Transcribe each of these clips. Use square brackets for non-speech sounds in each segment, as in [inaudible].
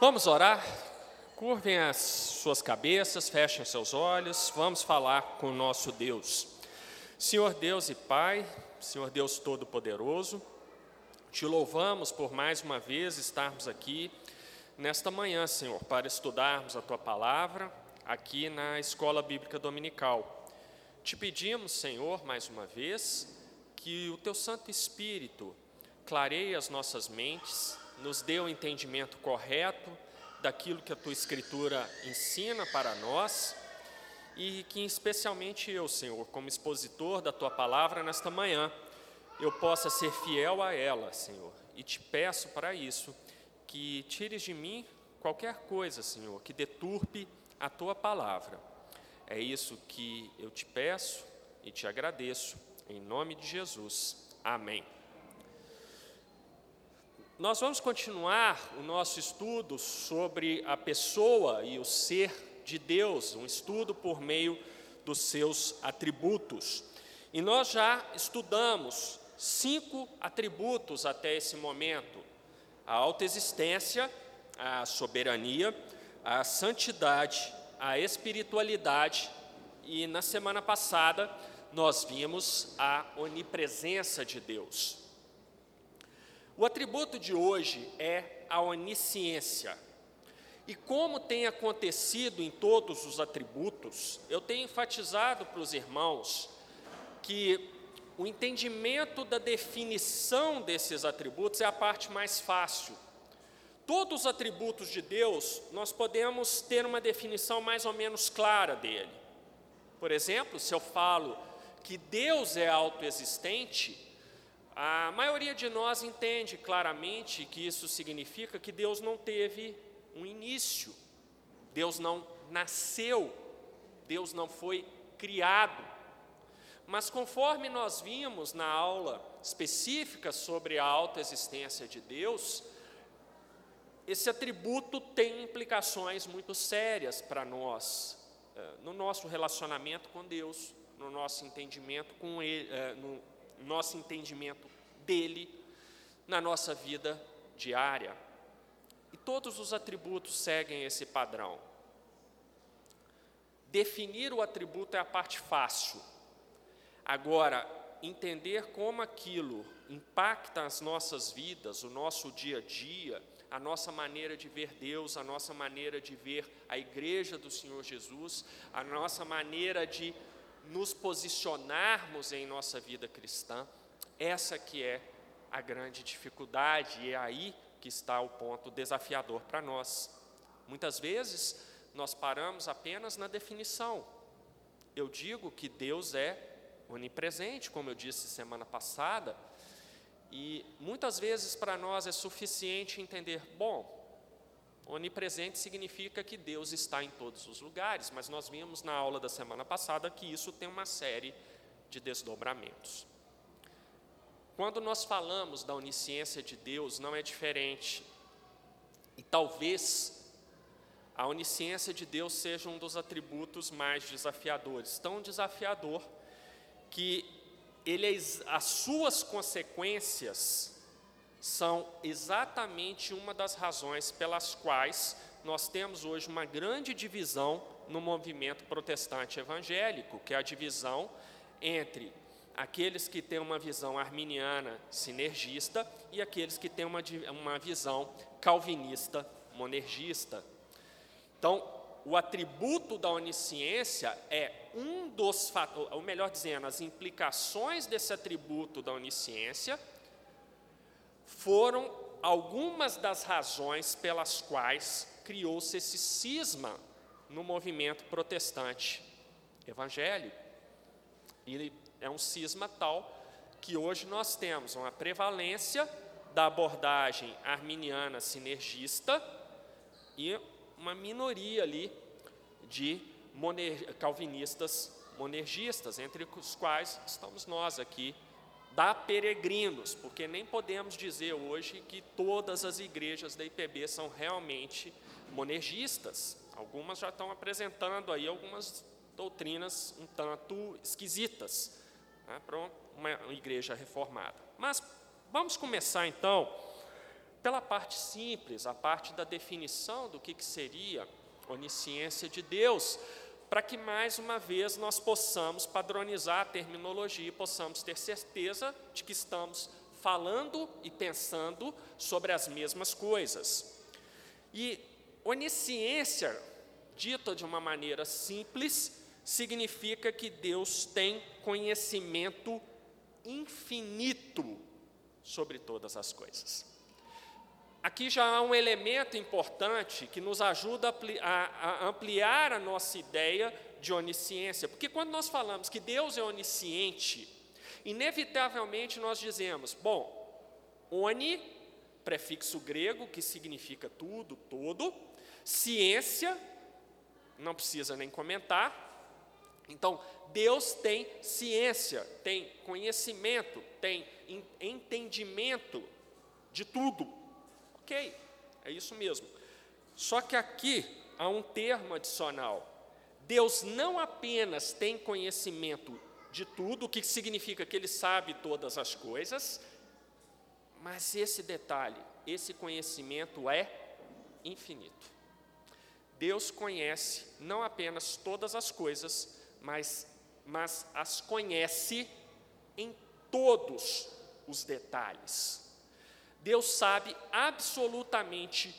Vamos orar? Curvem as suas cabeças, fechem seus olhos, vamos falar com o nosso Deus. Senhor Deus e Pai, Senhor Deus Todo-Poderoso, te louvamos por mais uma vez estarmos aqui nesta manhã, Senhor, para estudarmos a tua palavra aqui na Escola Bíblica Dominical. Te pedimos, Senhor, mais uma vez, que o teu Santo Espírito clareie as nossas mentes, nos dê o entendimento correto daquilo que a tua Escritura ensina para nós e que, especialmente eu, Senhor, como expositor da tua palavra nesta manhã, eu possa ser fiel a ela, Senhor. E te peço para isso que tires de mim qualquer coisa, Senhor, que deturpe a tua palavra. É isso que eu te peço e te agradeço, em nome de Jesus. Amém. Nós vamos continuar o nosso estudo sobre a pessoa e o ser de Deus, um estudo por meio dos seus atributos. E nós já estudamos cinco atributos até esse momento: a autoexistência, a soberania, a santidade, a espiritualidade e na semana passada nós vimos a onipresença de Deus. O atributo de hoje é a onisciência. E como tem acontecido em todos os atributos, eu tenho enfatizado para os irmãos que o entendimento da definição desses atributos é a parte mais fácil. Todos os atributos de Deus, nós podemos ter uma definição mais ou menos clara dele. Por exemplo, se eu falo que Deus é autoexistente, a maioria de nós entende claramente que isso significa que Deus não teve um início, Deus não nasceu, Deus não foi criado. Mas conforme nós vimos na aula específica sobre a autoexistência de Deus, esse atributo tem implicações muito sérias para nós, eh, no nosso relacionamento com Deus, no nosso entendimento com Ele, eh, no nosso entendimento dele na nossa vida diária. E todos os atributos seguem esse padrão. Definir o atributo é a parte fácil. Agora, entender como aquilo impacta as nossas vidas, o nosso dia a dia, a nossa maneira de ver Deus, a nossa maneira de ver a igreja do Senhor Jesus, a nossa maneira de nos posicionarmos em nossa vida cristã, essa que é a grande dificuldade e é aí que está o ponto desafiador para nós. Muitas vezes nós paramos apenas na definição. Eu digo que Deus é onipresente, como eu disse semana passada, e muitas vezes para nós é suficiente entender, bom, Onipresente significa que Deus está em todos os lugares, mas nós vimos na aula da semana passada que isso tem uma série de desdobramentos. Quando nós falamos da onisciência de Deus, não é diferente. E talvez a onisciência de Deus seja um dos atributos mais desafiadores, tão desafiador que ele, as suas consequências são exatamente uma das razões pelas quais nós temos hoje uma grande divisão no movimento protestante evangélico, que é a divisão entre aqueles que têm uma visão arminiana sinergista e aqueles que têm uma, uma visão calvinista monergista. Então, o atributo da onisciência é um dos ou melhor dizendo, as implicações desse atributo da onisciência foram algumas das razões pelas quais criou-se esse cisma no movimento protestante evangélico. E é um cisma tal que hoje nós temos uma prevalência da abordagem arminiana sinergista e uma minoria ali de moner, calvinistas monergistas, entre os quais estamos nós aqui da peregrinos, porque nem podemos dizer hoje que todas as igrejas da IPB são realmente monergistas. Algumas já estão apresentando aí algumas doutrinas um tanto esquisitas né, para uma igreja reformada. Mas vamos começar então pela parte simples, a parte da definição do que, que seria onisciência de Deus, para que mais uma vez nós possamos padronizar a terminologia e possamos ter certeza de que estamos falando e pensando sobre as mesmas coisas. E onisciência, dita de uma maneira simples, significa que Deus tem conhecimento infinito sobre todas as coisas. Aqui já há um elemento importante que nos ajuda a, ampliar a nossa ideia de onisciência, porque quando nós falamos que Deus é onisciente, inevitavelmente nós dizemos, bom, oni, prefixo grego que significa tudo, todo, ciência, não precisa nem comentar. Então, Deus tem ciência, tem conhecimento, tem entendimento de tudo. Ok, é isso mesmo. Só que aqui há um termo adicional. Deus não apenas tem conhecimento de tudo, o que significa que Ele sabe todas as coisas, mas esse detalhe, esse conhecimento é infinito. Deus conhece não apenas todas as coisas, mas, mas as conhece em todos os detalhes. Deus sabe absolutamente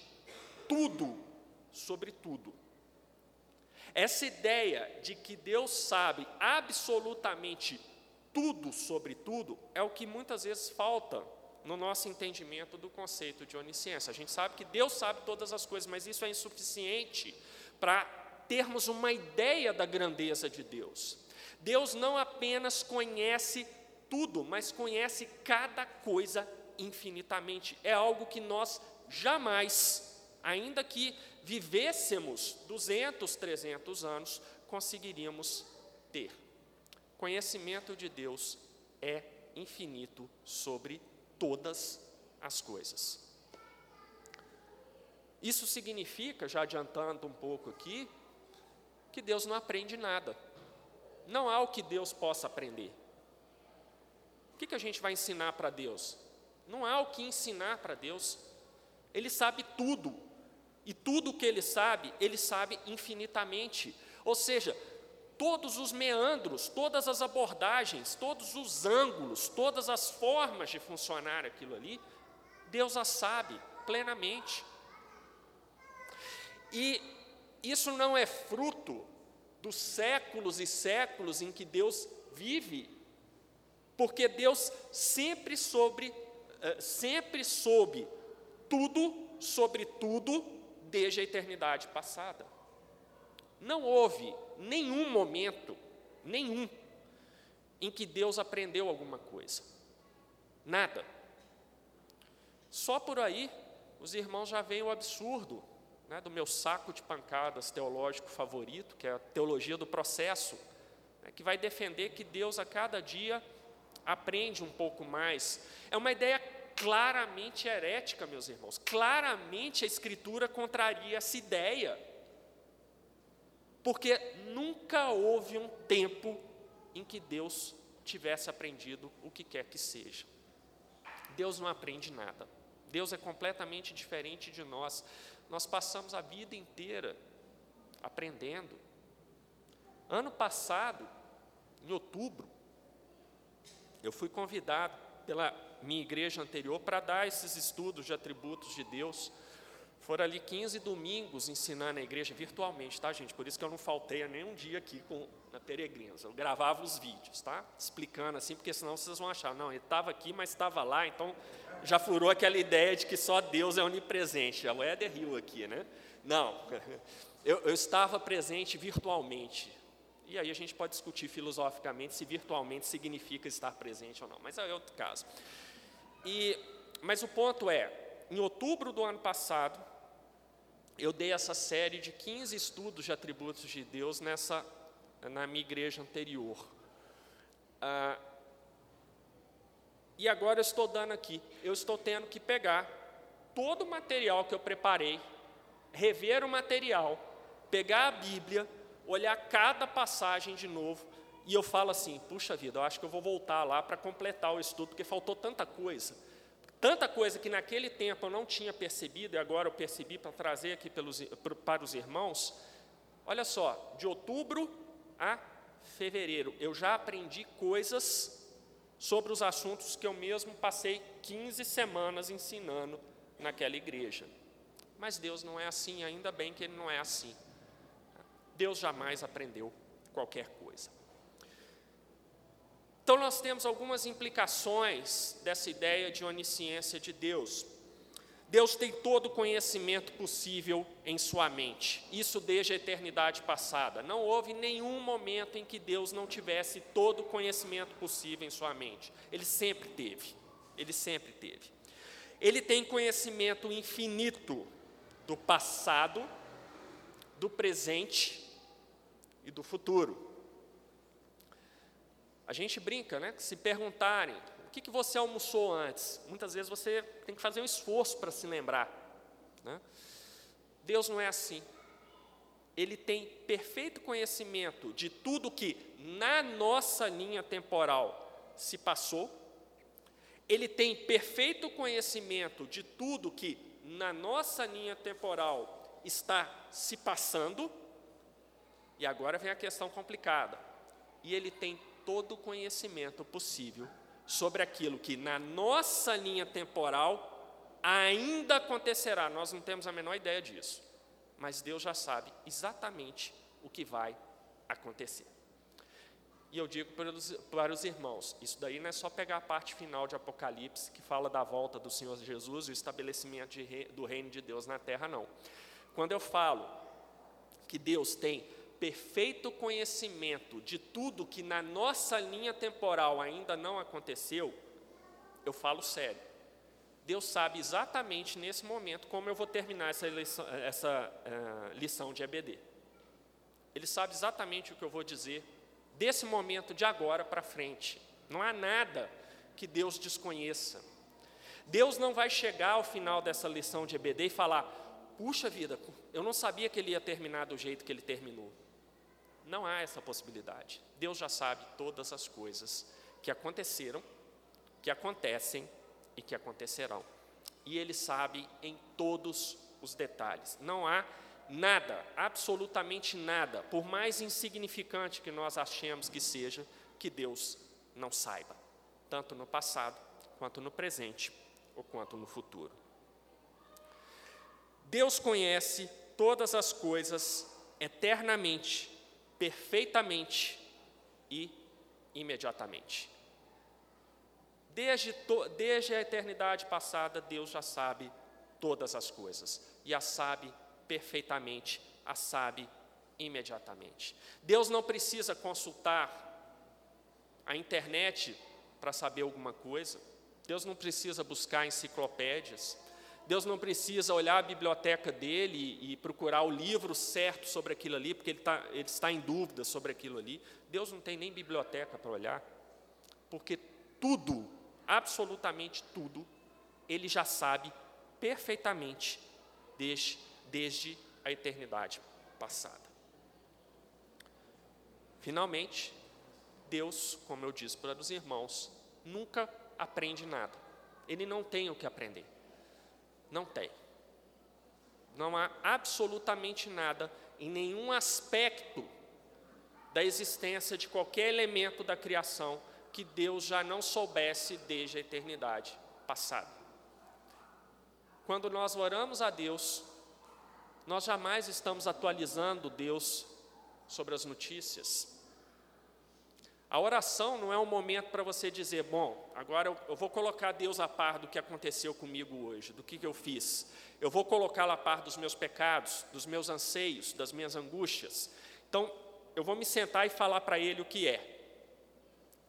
tudo sobre tudo. Essa ideia de que Deus sabe absolutamente tudo sobre tudo é o que muitas vezes falta no nosso entendimento do conceito de onisciência. A gente sabe que Deus sabe todas as coisas, mas isso é insuficiente para termos uma ideia da grandeza de Deus. Deus não apenas conhece tudo, mas conhece cada coisa infinitamente. É algo que nós jamais, ainda que vivêssemos 200, 300 anos, conseguiríamos ter. Conhecimento de Deus é infinito sobre todas as coisas. Isso significa, já adiantando um pouco aqui, que Deus não aprende nada. Não há o que Deus possa aprender. O que, que a gente vai ensinar para Deus? Não há o que ensinar para Deus. Ele sabe tudo. E tudo o que ele sabe, ele sabe infinitamente. Ou seja, todos os meandros, todas as abordagens, todos os ângulos, todas as formas de funcionar aquilo ali, Deus as sabe plenamente. E isso não é fruto dos séculos e séculos em que Deus vive, porque Deus sempre sobre sempre soube tudo sobre tudo desde a eternidade passada. Não houve nenhum momento, nenhum, em que Deus aprendeu alguma coisa. Nada. Só por aí os irmãos já veem o absurdo né, do meu saco de pancadas teológico favorito, que é a teologia do processo, né, que vai defender que Deus a cada dia aprende um pouco mais. É uma ideia claramente herética, meus irmãos. Claramente a Escritura contraria essa ideia. Porque nunca houve um tempo em que Deus tivesse aprendido o que quer que seja. Deus não aprende nada. Deus é completamente diferente de nós. Nós passamos a vida inteira aprendendo. Ano passado, em outubro, eu fui convidado pela minha igreja anterior para dar esses estudos de atributos de Deus. Foram ali 15 domingos ensinando a igreja virtualmente, tá, gente? Por isso que eu não faltei a nenhum dia aqui com, na Peregrinos. Eu gravava os vídeos, tá? Explicando assim, porque senão vocês vão achar, não, ele estava aqui, mas estava lá, então já furou aquela ideia de que só Deus é onipresente. É o Éder riu aqui, né? Não, [laughs] eu, eu estava presente virtualmente. E aí a gente pode discutir filosoficamente se virtualmente significa estar presente ou não, mas é outro caso. E, mas o ponto é, em outubro do ano passado, eu dei essa série de 15 estudos de atributos de Deus nessa, na minha igreja anterior. Ah, e agora eu estou dando aqui, eu estou tendo que pegar todo o material que eu preparei, rever o material, pegar a Bíblia, olhar cada passagem de novo e eu falo assim: puxa vida, eu acho que eu vou voltar lá para completar o estudo, porque faltou tanta coisa, tanta coisa que naquele tempo eu não tinha percebido e agora eu percebi para trazer aqui pelos, para os irmãos. Olha só, de outubro a fevereiro, eu já aprendi coisas sobre os assuntos que eu mesmo passei 15 semanas ensinando naquela igreja. Mas Deus não é assim, ainda bem que Ele não é assim. Deus jamais aprendeu qualquer coisa. Então, nós temos algumas implicações dessa ideia de onisciência de Deus. Deus tem todo o conhecimento possível em sua mente, isso desde a eternidade passada. Não houve nenhum momento em que Deus não tivesse todo o conhecimento possível em sua mente. Ele sempre teve, ele sempre teve. Ele tem conhecimento infinito do passado, do presente e do futuro. A gente brinca, né? Se perguntarem o que, que você almoçou antes, muitas vezes você tem que fazer um esforço para se lembrar. Né? Deus não é assim. Ele tem perfeito conhecimento de tudo que na nossa linha temporal se passou. Ele tem perfeito conhecimento de tudo que na nossa linha temporal está se passando. E agora vem a questão complicada. E ele tem todo o conhecimento possível sobre aquilo que na nossa linha temporal ainda acontecerá. Nós não temos a menor ideia disso, mas Deus já sabe exatamente o que vai acontecer. E eu digo para os, para os irmãos: isso daí não é só pegar a parte final de Apocalipse, que fala da volta do Senhor Jesus e o estabelecimento de, do reino de Deus na terra, não. Quando eu falo que Deus tem perfeito conhecimento de tudo que na nossa linha temporal ainda não aconteceu, eu falo sério. Deus sabe exatamente nesse momento como eu vou terminar essa, lição, essa uh, lição de EBD. Ele sabe exatamente o que eu vou dizer desse momento de agora para frente. Não há nada que Deus desconheça. Deus não vai chegar ao final dessa lição de EBD e falar: puxa vida, eu não sabia que ele ia terminar do jeito que ele terminou. Não há essa possibilidade. Deus já sabe todas as coisas que aconteceram, que acontecem e que acontecerão. E Ele sabe em todos os detalhes. Não há nada, absolutamente nada, por mais insignificante que nós achemos que seja, que Deus não saiba, tanto no passado, quanto no presente, ou quanto no futuro. Deus conhece todas as coisas eternamente perfeitamente e imediatamente. Desde, to, desde a eternidade passada, Deus já sabe todas as coisas e as sabe perfeitamente, as sabe imediatamente. Deus não precisa consultar a internet para saber alguma coisa, Deus não precisa buscar enciclopédias, Deus não precisa olhar a biblioteca dele e, procurar o livro certo sobre aquilo ali, porque ele, tá, ele está em dúvida sobre aquilo ali. Deus não tem nem biblioteca para olhar, porque tudo, absolutamente tudo, ele já sabe perfeitamente desde, desde a eternidade passada. Finalmente, Deus, como eu disse para os irmãos, nunca aprende nada. Ele não tem o que aprender. Não tem. Não há absolutamente nada em nenhum aspecto da existência de qualquer elemento da criação que Deus já não soubesse desde a eternidade passada. Quando nós oramos a Deus, nós jamais estamos atualizando Deus sobre as notícias. A oração não é um momento para você dizer, bom, agora eu, vou colocar Deus a par do que aconteceu comigo hoje, do que, que eu fiz. Eu vou colocá-lo a par dos meus pecados, dos meus anseios, das minhas angústias. Então, eu vou me sentar e falar para Ele o que é.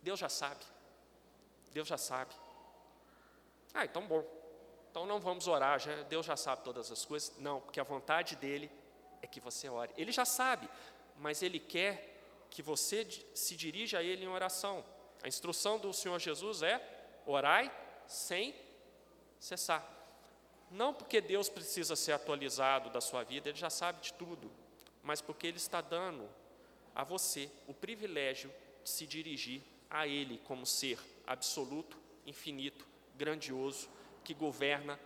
Deus já sabe. Deus já sabe. Ah, então bom. Então não vamos orar, já, Deus já sabe todas as coisas. Não, porque a vontade dEle é que você ore. Ele já sabe, mas Ele quer que você se dirija a Ele em oração. A instrução do Senhor Jesus é: orai sem cessar. Não porque Deus precisa ser atualizado da sua vida, Ele já sabe de tudo, mas porque Ele está dando a você o privilégio de se dirigir a Ele como ser absoluto, infinito, grandioso que governa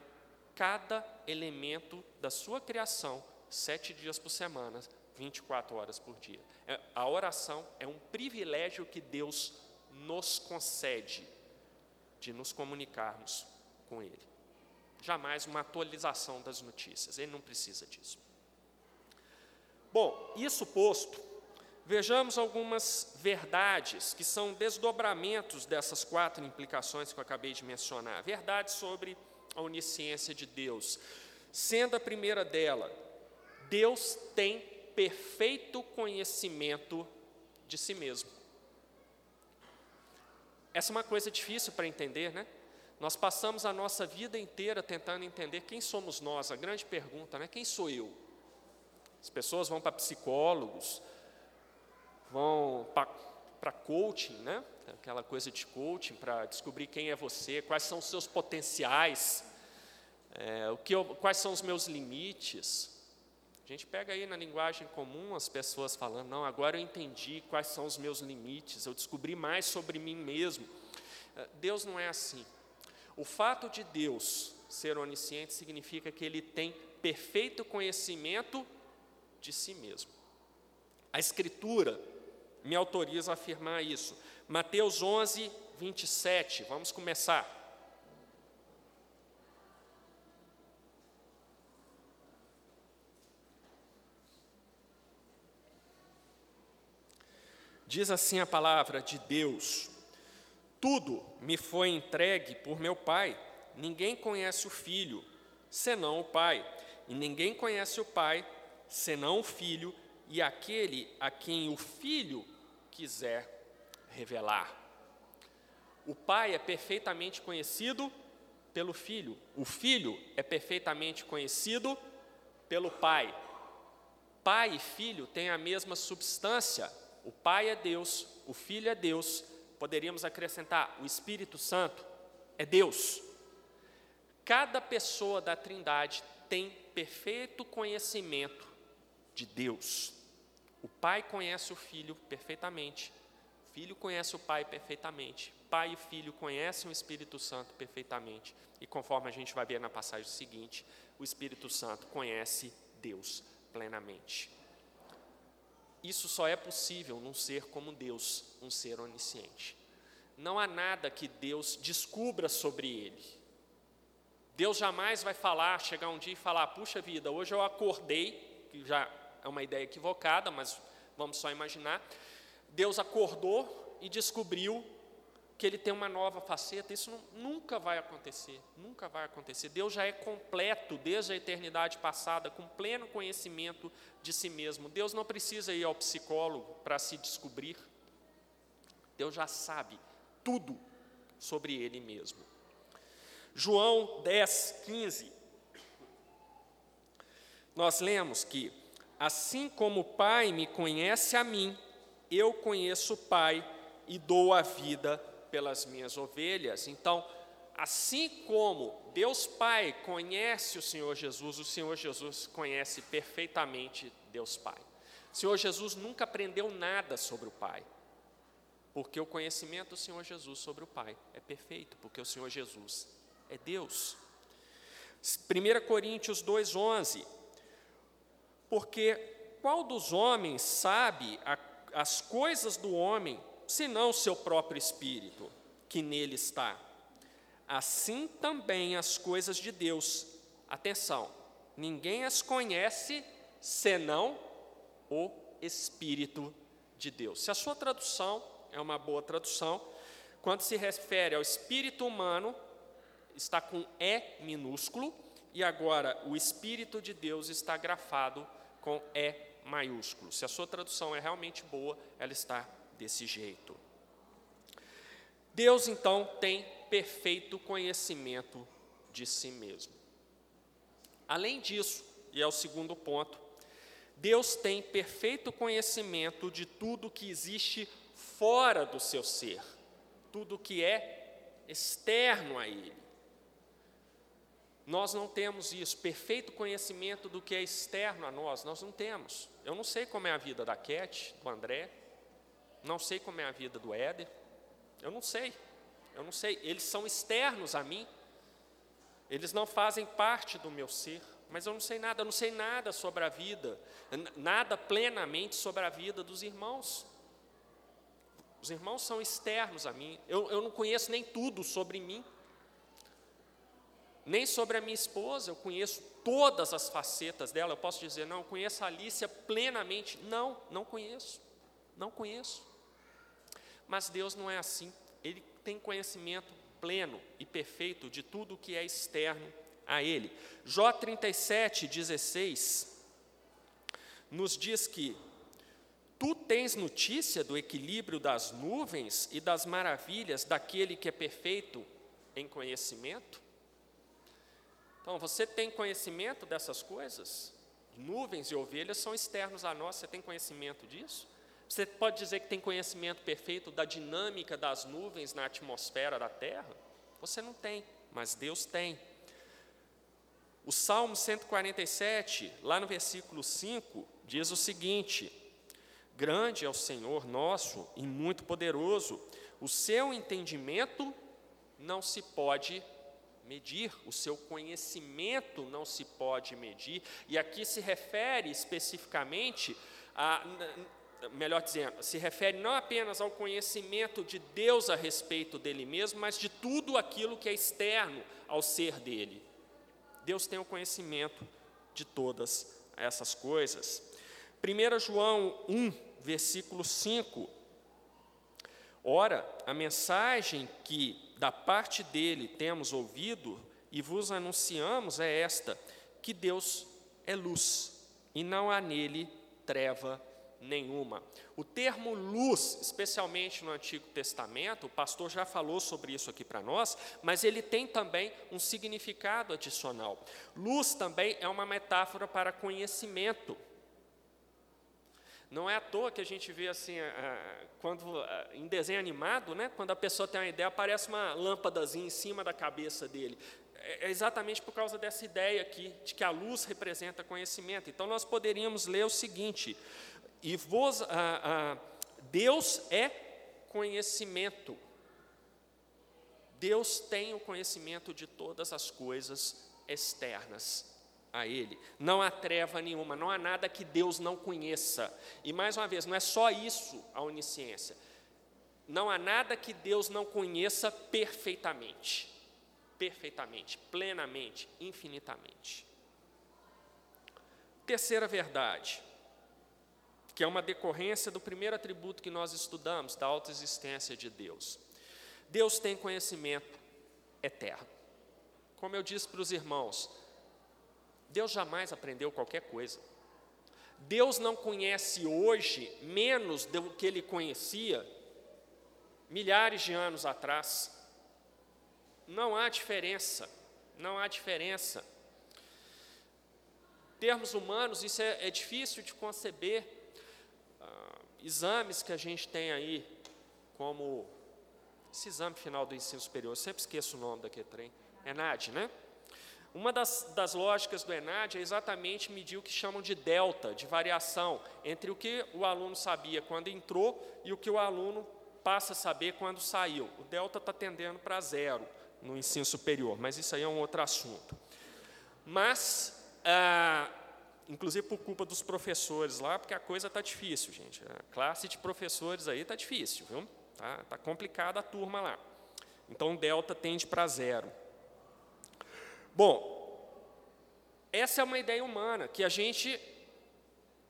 cada elemento da sua criação, sete dias por semana, 24 horas por dia. É, a oração é um privilégio que Deus nos concede de nos comunicarmos com Ele. Jamais uma atualização das notícias, Ele não precisa disso. Bom, isso posto, vejamos algumas verdades que são desdobramentos dessas quatro implicações que eu acabei de mencionar. Verdades sobre a onisciência de Deus. Sendo a primeira dela, Deus tem perfeito conhecimento de si mesmo. Essa é uma coisa difícil para entender, né? Nós passamos a nossa vida inteira tentando entender quem somos nós. A grande pergunta, né? Quem sou eu? As pessoas vão para psicólogos, vão para coaching, né? Aquela coisa de coaching para descobrir quem é você, quais são os seus potenciais, é, o que eu, quais são os meus limites. A gente pega aí na linguagem comum as pessoas falando, não, agora eu entendi quais são os meus limites, eu descobri mais sobre mim mesmo. É, Deus não é assim. O fato de Deus ser onisciente significa que Ele tem perfeito conhecimento de si mesmo. A Escritura me autoriza a afirmar isso. Mateus 11, 27, vamos começar. Diz assim a palavra de Deus: Tudo me foi entregue por meu Pai. Ninguém conhece o Filho, senão o Pai, e ninguém conhece o Pai, senão o Filho e aquele a quem o Filho quiser revelar. O Pai é perfeitamente conhecido pelo Filho, o Filho é perfeitamente conhecido pelo Pai. Pai e Filho têm a mesma substância. O Pai é Deus, o Filho é Deus. Poderíamos acrescentar: o Espírito Santo é Deus. Cada pessoa da Trindade tem perfeito conhecimento de Deus. O Pai conhece o Filho perfeitamente, o Filho conhece o Pai perfeitamente, Pai e Filho conhecem o Espírito Santo perfeitamente, e conforme a gente vai ver na passagem seguinte, o Espírito Santo conhece Deus plenamente. Isso só é possível num ser como Deus, um ser onisciente. Não há nada que Deus descubra sobre ele. Deus jamais vai falar, chegar um dia e falar: puxa vida, hoje eu acordei, que já é uma ideia equivocada, mas vamos só imaginar. Deus acordou e descobriu que ele tem uma nova faceta. Isso nunca vai acontecer, nunca vai acontecer. Deus já é completo desde a eternidade passada, com pleno conhecimento de si mesmo. Deus não precisa ir ao psicólogo para se descobrir. Deus já sabe tudo sobre ele mesmo. João 10, 15. Nós lemos que Assim como o Pai me conhece a mim, eu conheço o Pai e dou a vida pelas minhas ovelhas. Então, assim como Deus Pai conhece o Senhor Jesus, o Senhor Jesus conhece perfeitamente Deus Pai. O Senhor Jesus nunca aprendeu nada sobre o Pai, porque o conhecimento do Senhor Jesus sobre o Pai é perfeito, porque o Senhor Jesus é Deus. 1 Coríntios 2,11 porque qual dos homens sabe a, as coisas do homem, senão seu próprio espírito, que nele está? Assim também as coisas de Deus. Atenção, ninguém as conhece senão o Espírito de Deus. Se a sua tradução é uma boa tradução, quando se refere ao espírito humano, está com E minúsculo, e agora o Espírito de Deus está grafado com E maiúsculo. Se a sua tradução é realmente boa, ela está desse jeito. Deus então tem perfeito conhecimento de si mesmo. Além disso, e é o segundo ponto, Deus tem perfeito conhecimento de tudo que existe fora do seu ser, tudo que é externo a Ele. Nós não temos isso, perfeito conhecimento do que é externo a nós, nós não temos. Eu não sei como é a vida da Cat, do André, não sei como é a vida do Éder, eu não sei, eu não sei, eles são externos a mim. eles não fazem parte do meu ser, mas eu não sei nada, eu não sei nada sobre a vida, nada plenamente sobre a vida dos irmãos. Os irmãos são externos a mim, eu, eu não conheço nem tudo sobre mim, nem sobre a minha esposa, eu conheço todas as facetas dela. Eu posso dizer, não, eu conheço a Alicia plenamente. Não, não conheço, não conheço. Mas Deus não é assim, Ele tem conhecimento pleno e perfeito de tudo que é externo a Ele. Jó 37, 16 nos diz que tu tens notícia do equilíbrio das nuvens e das maravilhas daquele que é perfeito em conhecimento? Então, você tem conhecimento dessas coisas? Nuvens e ovelhas são externos a nós, você tem conhecimento disso? Você pode dizer que tem conhecimento perfeito da dinâmica das nuvens na atmosfera da Terra? Você não tem, mas Deus tem. O Salmo 147, lá no versículo 5, diz o seguinte: Grande é o Senhor nosso e muito poderoso, o seu entendimento não se pode medir, o seu conhecimento não se pode medir, e aqui se refere especificamente a melhor dizendo, se refere não apenas ao conhecimento de Deus a respeito dele mesmo, mas de tudo aquilo que é externo ao ser dele. Deus tem o conhecimento de todas essas coisas. 1 João 1, versículo 5. Ora, a mensagem que da parte dele temos ouvido e vos anunciamos é esta: que Deus é luz e não há nele treva nenhuma. O termo luz, especialmente no Antigo Testamento, o pastor já falou sobre isso aqui para nós, mas ele tem também um significado adicional. Luz também é uma metáfora para conhecimento. Não é à toa que a gente vê assim, quando em desenho animado, né, quando a pessoa tem uma ideia, aparece uma lâmpadazinha em cima da cabeça dele. É, é exatamente por causa dessa ideia aqui, de que a luz representa conhecimento. Então, nós poderíamos ler o seguinte: e vos, ah, ah, Deus é conhecimento. Deus tem o conhecimento de todas as coisas externas a Ele. Não há treva nenhuma, não há nada que Deus não conheça. E mais uma vez, não é só isso a onisciência. Não há nada que Deus não conheça perfeitamente. Perfeitamente, plenamente, infinitamente. Terceira verdade que é uma decorrência do primeiro atributo que nós estudamos, da autoexistência de Deus. Deus tem conhecimento eterno. Como eu disse para os irmãos, Deus jamais aprendeu qualquer coisa. Deus não conhece hoje menos do que ele conhecia milhares de anos atrás. Não há diferença, não há diferença. Termos humanos, isso é, é difícil de conceber, exames que a gente tem aí, como esse exame final do ensino superior, eu sempre esqueço o nome daquele trem, ENAD, né? Uma das, das lógicas do ENAD é exatamente medir o que chamam de delta, de variação, entre o que o aluno sabia quando entrou e o que o aluno passa a saber quando saiu. O delta está tendendo para zero no ensino superior, mas isso aí é um outro assunto. Mas, ah, inclusive por culpa dos professores lá, porque a coisa está difícil, gente. A classe de professores aí está difícil, viu? Está tá complicada a turma lá. Então, delta tende para zero. Bom, essa é uma ideia humana, que a gente,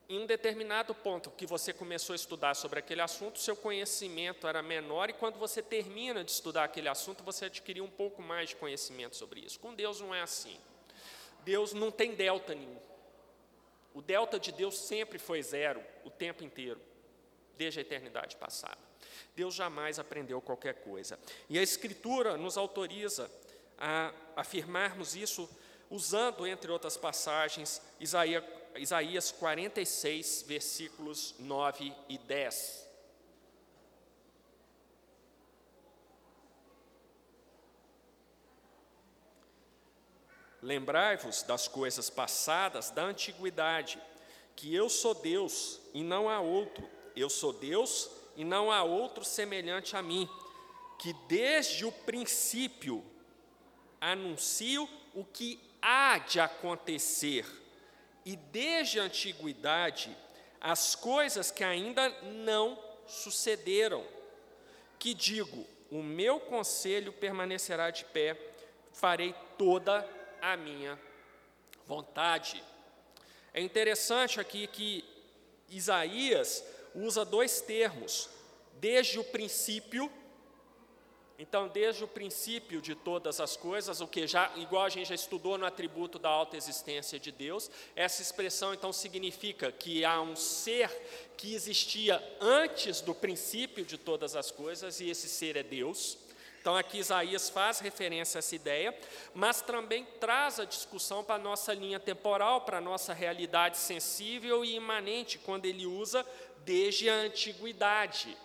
em um determinado ponto que você começou a estudar sobre aquele assunto, seu conhecimento era menor, e quando você termina de estudar aquele assunto, você adquiriu um pouco mais de conhecimento sobre isso. Com Deus não é assim. Deus não tem delta nenhum. O delta de Deus sempre foi zero, o tempo inteiro, desde a eternidade passada. Deus jamais aprendeu qualquer coisa. E a Escritura nos autoriza a afirmarmos isso usando, entre outras passagens, Isaías, Isaías 46, versículos 9 e 10. Lembrai-vos das coisas passadas da antiguidade, que eu sou Deus e não há outro, eu sou Deus e não há outro semelhante a mim, que desde o princípio anuncio o que há de acontecer, e desde a antiguidade as coisas que ainda não sucederam. Que digo: o meu conselho permanecerá de pé, farei toda a minha vontade. É interessante aqui que Isaías usa dois termos, desde o princípio então, desde o princípio de todas as coisas, o que já, igual a gente já estudou no atributo da autoexistência de Deus, essa expressão então significa que há um ser que existia antes do princípio de todas as coisas e esse ser é Deus. Então, aqui Isaías faz referência a essa ideia, mas também traz a discussão para a nossa linha temporal, para a nossa realidade sensível e imanente, quando ele usa desde a antiguidade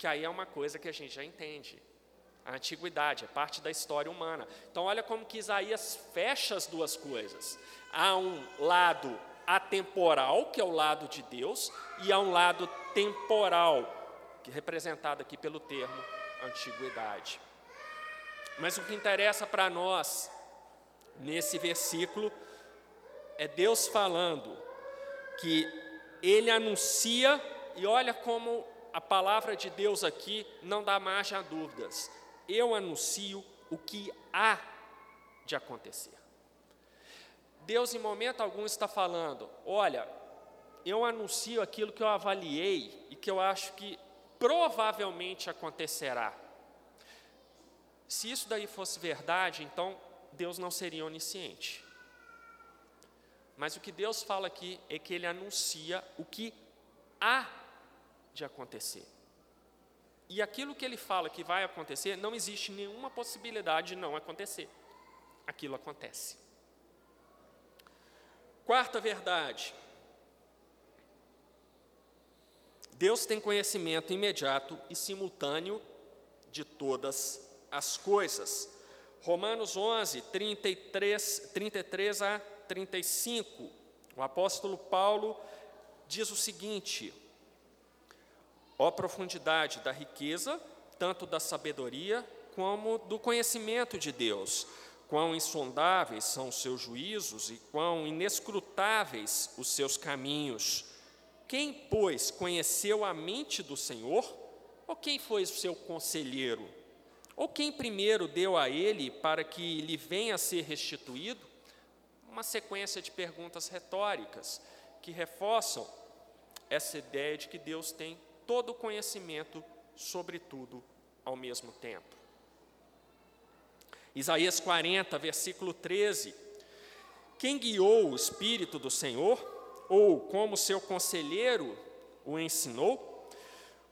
que aí é uma coisa que a gente já entende. A antiguidade é parte da história humana. Então, olha como que Isaías fecha as duas coisas. Há um lado atemporal, que é o lado de Deus, e há um lado temporal, que é representado aqui pelo termo antiguidade. Mas o que interessa para nós nesse versículo é Deus falando que ele anuncia, e olha como a palavra de Deus aqui não dá margem a dúvidas. Eu anuncio o que há de acontecer. Deus, em momento algum, está falando: olha, eu anuncio aquilo que eu avaliei e que eu acho que provavelmente acontecerá. Se isso daí fosse verdade, então Deus não seria onisciente. Mas o que Deus fala aqui é que Ele anuncia o que há de acontecer. E aquilo que ele fala que vai acontecer, não existe nenhuma possibilidade de não acontecer. Aquilo acontece. Quarta verdade. Deus tem conhecimento imediato e simultâneo de todas as coisas. Romanos 11, 33, 33 a 35. O apóstolo Paulo diz o seguinte: Ó profundidade da riqueza, tanto da sabedoria como do conhecimento de Deus. Quão insondáveis são os seus juízos e quão inescrutáveis os seus caminhos. Quem, pois, conheceu a mente do Senhor? Ou quem foi o seu conselheiro? Ou quem primeiro deu a ele para que lhe venha a ser restituído? Uma sequência de perguntas retóricas que reforçam essa ideia de que Deus tem todo conhecimento sobre tudo ao mesmo tempo. Isaías 40, versículo 13. Quem guiou o Espírito do Senhor, ou como seu conselheiro o ensinou?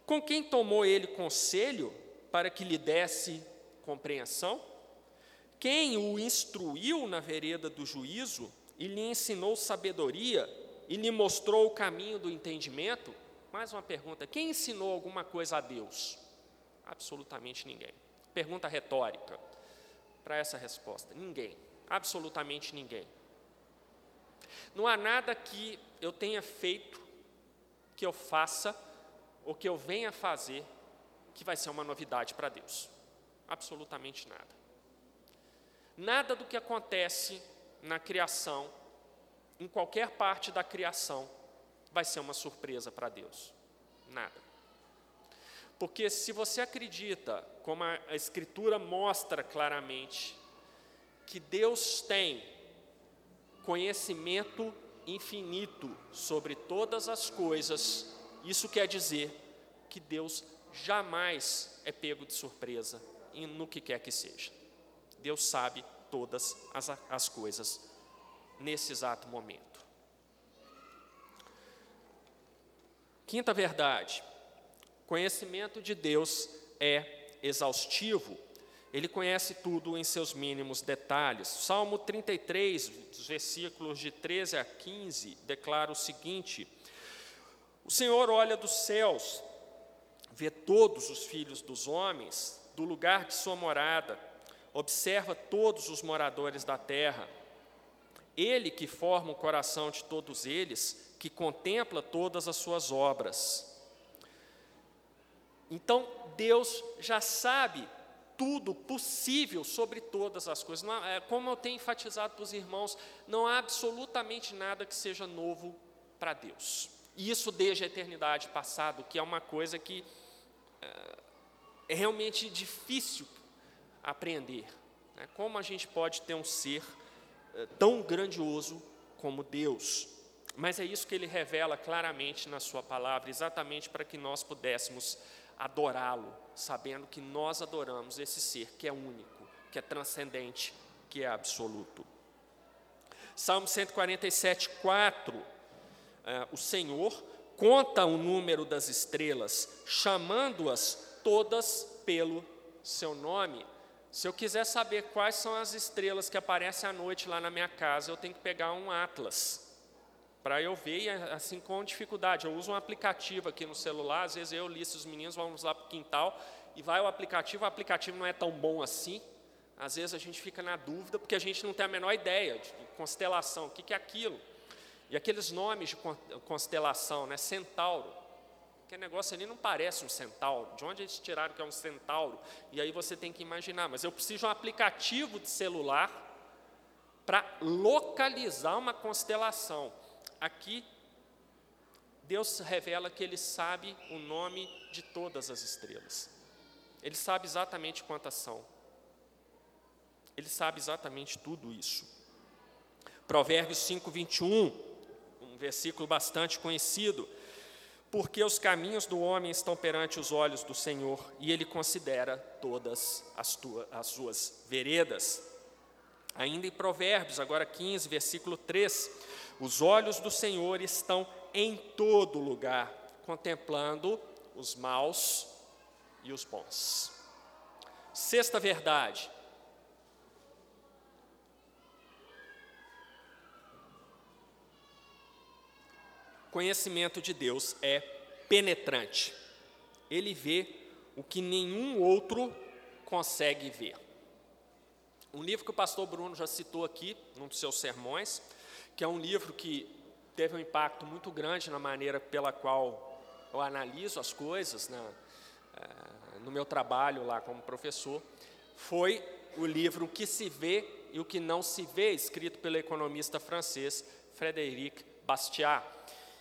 Com quem tomou ele conselho para que lhe desse compreensão? Quem o instruiu na vereda do juízo e lhe ensinou sabedoria e lhe mostrou o caminho do entendimento? Mais uma pergunta: quem ensinou alguma coisa a Deus? Absolutamente ninguém. Pergunta retórica para essa resposta: ninguém. Absolutamente ninguém. Não há nada que eu tenha feito, que eu faça, ou que eu venha fazer, que vai ser uma novidade para Deus. Absolutamente nada. Nada do que acontece na criação, em qualquer parte da criação, vai ser uma surpresa para Deus. Nada. Porque se você acredita, como a, Escritura mostra claramente, que Deus tem conhecimento infinito sobre todas as coisas, isso quer dizer que Deus jamais é pego de surpresa no que quer que seja. Deus sabe todas as, as coisas nesse exato momento. Quinta verdade: conhecimento de Deus é exaustivo. Ele conhece tudo em seus mínimos detalhes. Salmo 33, versículos de 13 a 15, declara o seguinte: O Senhor olha dos céus, vê todos os filhos dos homens, do lugar de sua morada, observa todos os moradores da terra. Ele que forma o coração de todos eles, que contempla todas as suas obras. Então, Deus já sabe tudo possível sobre todas as coisas. Há, é, como eu tenho enfatizado para os irmãos, não há absolutamente nada que seja novo para Deus. E isso desde a eternidade passada, que é uma coisa que é, é realmente difícil apreender. Né? Como a gente pode ter um ser é, tão grandioso como Deus? Mas é isso que ele revela claramente na sua palavra, exatamente para que nós pudéssemos adorá-lo, sabendo que nós adoramos esse ser que é único, que é transcendente, que é absoluto. Salmo 147, 4. Uh, o Senhor conta o número das estrelas, chamando-as todas pelo seu nome. Se eu quiser saber quais são as estrelas que aparecem à noite lá na minha casa, eu tenho que pegar um atlas para eu ver assim com dificuldade. Eu uso um aplicativo aqui no celular, às vezes eu, Ulisses, os meninos vamos lá para o quintal e vai o aplicativo, o aplicativo não é tão bom assim. Às vezes a gente fica na dúvida porque a gente não tem a menor ideia de constelação, o que é aquilo. E aqueles nomes de constelação, né? Centauro, que negócio ali não parece um centauro. De onde eles tiraram que é um centauro? E aí você tem que imaginar, mas eu preciso de um aplicativo de celular para localizar uma constelação aqui, Deus revela que Ele sabe o nome de todas as estrelas. Ele sabe exatamente quantas são. Ele sabe exatamente tudo isso. Provérbios 5, 21, um versículo bastante conhecido. Porque os caminhos do homem estão perante os olhos do Senhor, e Ele considera todas as, as suas veredas. Ainda em Provérbios, agora 15, versículo 3. Os olhos do Senhor estão em todo lugar, contemplando os maus e os bons. Sexta verdade. Conhecimento de Deus é penetrante. Ele vê o que nenhum outro consegue ver. Um livro que o pastor Bruno já citou aqui, num dos seus sermões, que é um livro que teve um impacto muito grande na maneira pela qual eu analiso as coisas né, no meu trabalho lá como professor, foi o livro O que se vê e o que não se vê, escrito pelo economista francês Frédéric Bastiat.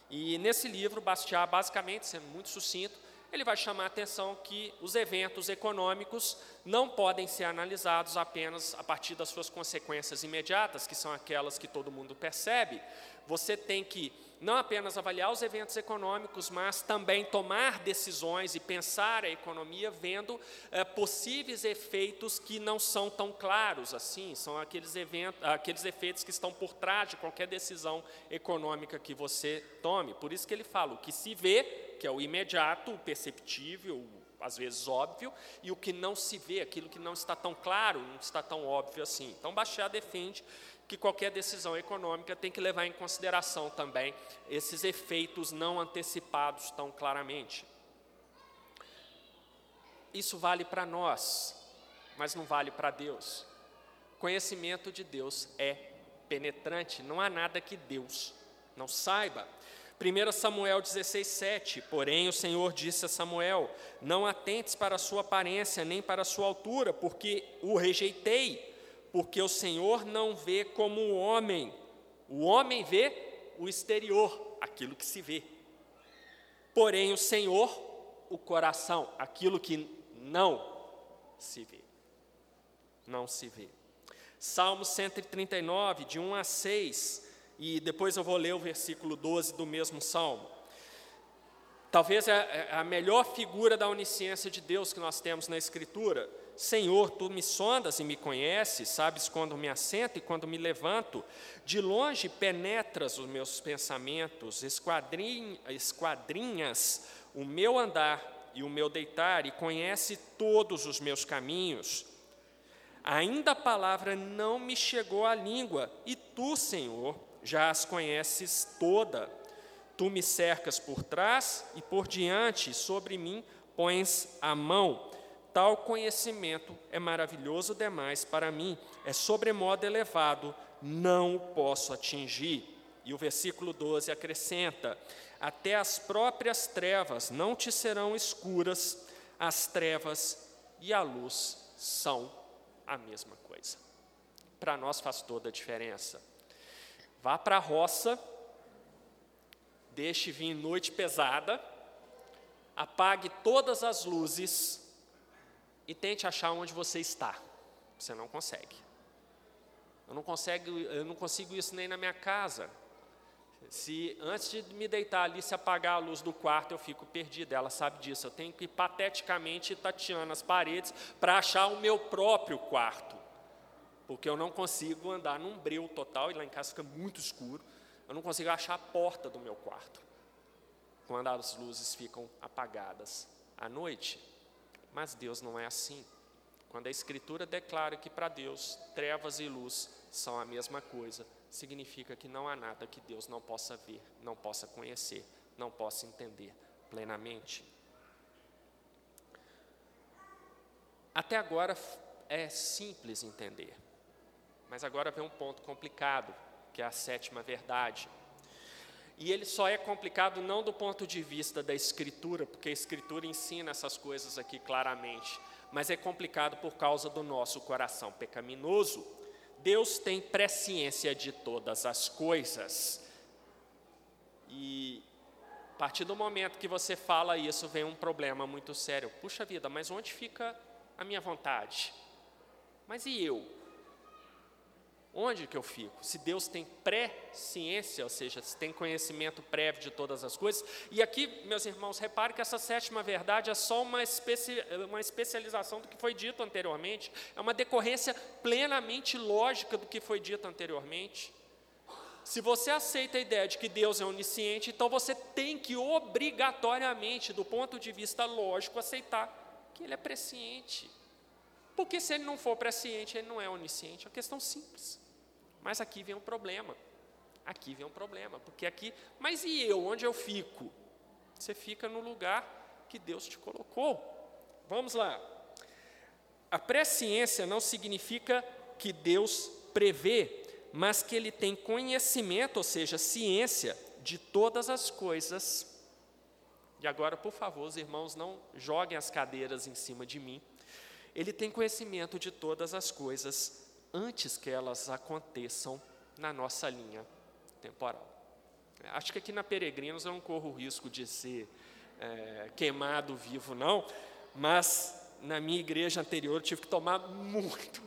E nesse livro, Bastiat, basicamente, sendo muito sucinto, ele vai chamar a atenção que os eventos econômicos não podem ser analisados apenas a partir das suas consequências imediatas, que são aquelas que todo mundo percebe. Você tem que não apenas avaliar os eventos econômicos, mas também tomar decisões e pensar a economia vendo é, possíveis efeitos que não são tão claros assim, são aqueles, eventos, aqueles efeitos que estão por trás de qualquer decisão econômica que você tome. Por isso que ele fala, o que se vê, que é o imediato, o perceptível, às vezes óbvio, e o que não se vê, aquilo que não está tão claro, não está tão óbvio assim. Então, Bastiat defende que qualquer decisão econômica tem que levar em consideração também esses efeitos não antecipados tão claramente. Isso vale para nós, mas não vale para Deus. Conhecimento de Deus é penetrante, não há nada que Deus não saiba. 1 Samuel 16, 7. Porém, o Senhor disse a Samuel: Não atentes para a sua aparência, nem para a sua altura, porque o rejeitei porque o Senhor não vê como o homem. O homem vê o exterior, aquilo que se vê. Porém, o Senhor, o coração, aquilo que não se vê. Não se vê. Salmo 139, de 1 a 6, e depois eu vou ler o versículo 12 do mesmo salmo. Talvez é, é a melhor figura da onisciência de Deus que nós temos na Escritura. Senhor, tu me sondas e me conheces, sabes quando me assento e quando me levanto. De longe penetras os meus pensamentos, esquadrinhas o meu andar e o meu deitar, e conhece todos os meus caminhos. Ainda a palavra não me chegou à língua, e tu, Senhor, já as conheces toda. Tu me cercas por trás e por diante, sobre mim pões a mão Tal conhecimento é maravilhoso demais para mim, é sobremodo elevado, não o posso atingir. E o versículo 12 acrescenta: Até as próprias trevas não te serão escuras, as trevas e a luz são a mesma coisa. Para nós faz toda a diferença. Vá para a roça, deixe vir noite pesada, apague todas as luzes e tente achar onde você está. Você não consegue. Eu não consigo, eu não consigo isso nem na minha casa. Se antes de me deitar ali, se apagar a luz do quarto, eu fico perdido. Ela sabe disso. Eu tenho que pateticamente tateando as paredes para achar o meu próprio quarto. Porque eu não consigo andar num breu total, e lá em casa fica muito escuro. Eu não consigo achar a porta do meu quarto. Quando as luzes ficam apagadas à noite. Mas Deus não é assim. Quando a Escritura declara que para Deus trevas e luz são a mesma coisa, significa que não há nada que Deus não possa ver, não possa conhecer, não possa entender plenamente. Até agora é simples entender, mas agora vem um ponto complicado, que é a sétima verdade. E ele só é complicado não do ponto de vista da Escritura, porque a Escritura ensina essas coisas aqui claramente, mas é complicado por causa do nosso coração pecaminoso. Deus tem presciência de todas as coisas. E a partir do momento que você fala isso, vem um problema muito sério. Puxa vida, mas onde fica a minha vontade? Mas e eu? Onde que eu fico? Se Deus tem pré-ciência, ou seja, se tem conhecimento prévio de todas as coisas. E aqui, meus irmãos, repare que essa sétima verdade é só uma, especi uma especialização do que foi dito anteriormente, é uma decorrência plenamente lógica do que foi dito anteriormente. Se você aceita a ideia de que Deus é onisciente, então você tem que obrigatoriamente, do ponto de vista lógico, aceitar que Ele é presciente. Porque se Ele não for presciente, Ele não é onisciente. É uma questão simples. Mas aqui vem um problema. Aqui vem um problema, porque aqui, mas e eu, onde eu fico? Você fica no lugar que Deus te colocou. Vamos lá. A presciência não significa que Deus prevê, mas que ele tem conhecimento, ou seja, ciência de todas as coisas. E agora, por favor, os irmãos, não joguem as cadeiras em cima de mim. Ele tem conhecimento de todas as coisas antes que elas aconteçam na nossa linha temporal. Acho que aqui na Peregrinos eu não corro o risco de ser é, queimado vivo, não, mas na minha igreja anterior eu tive que tomar muito.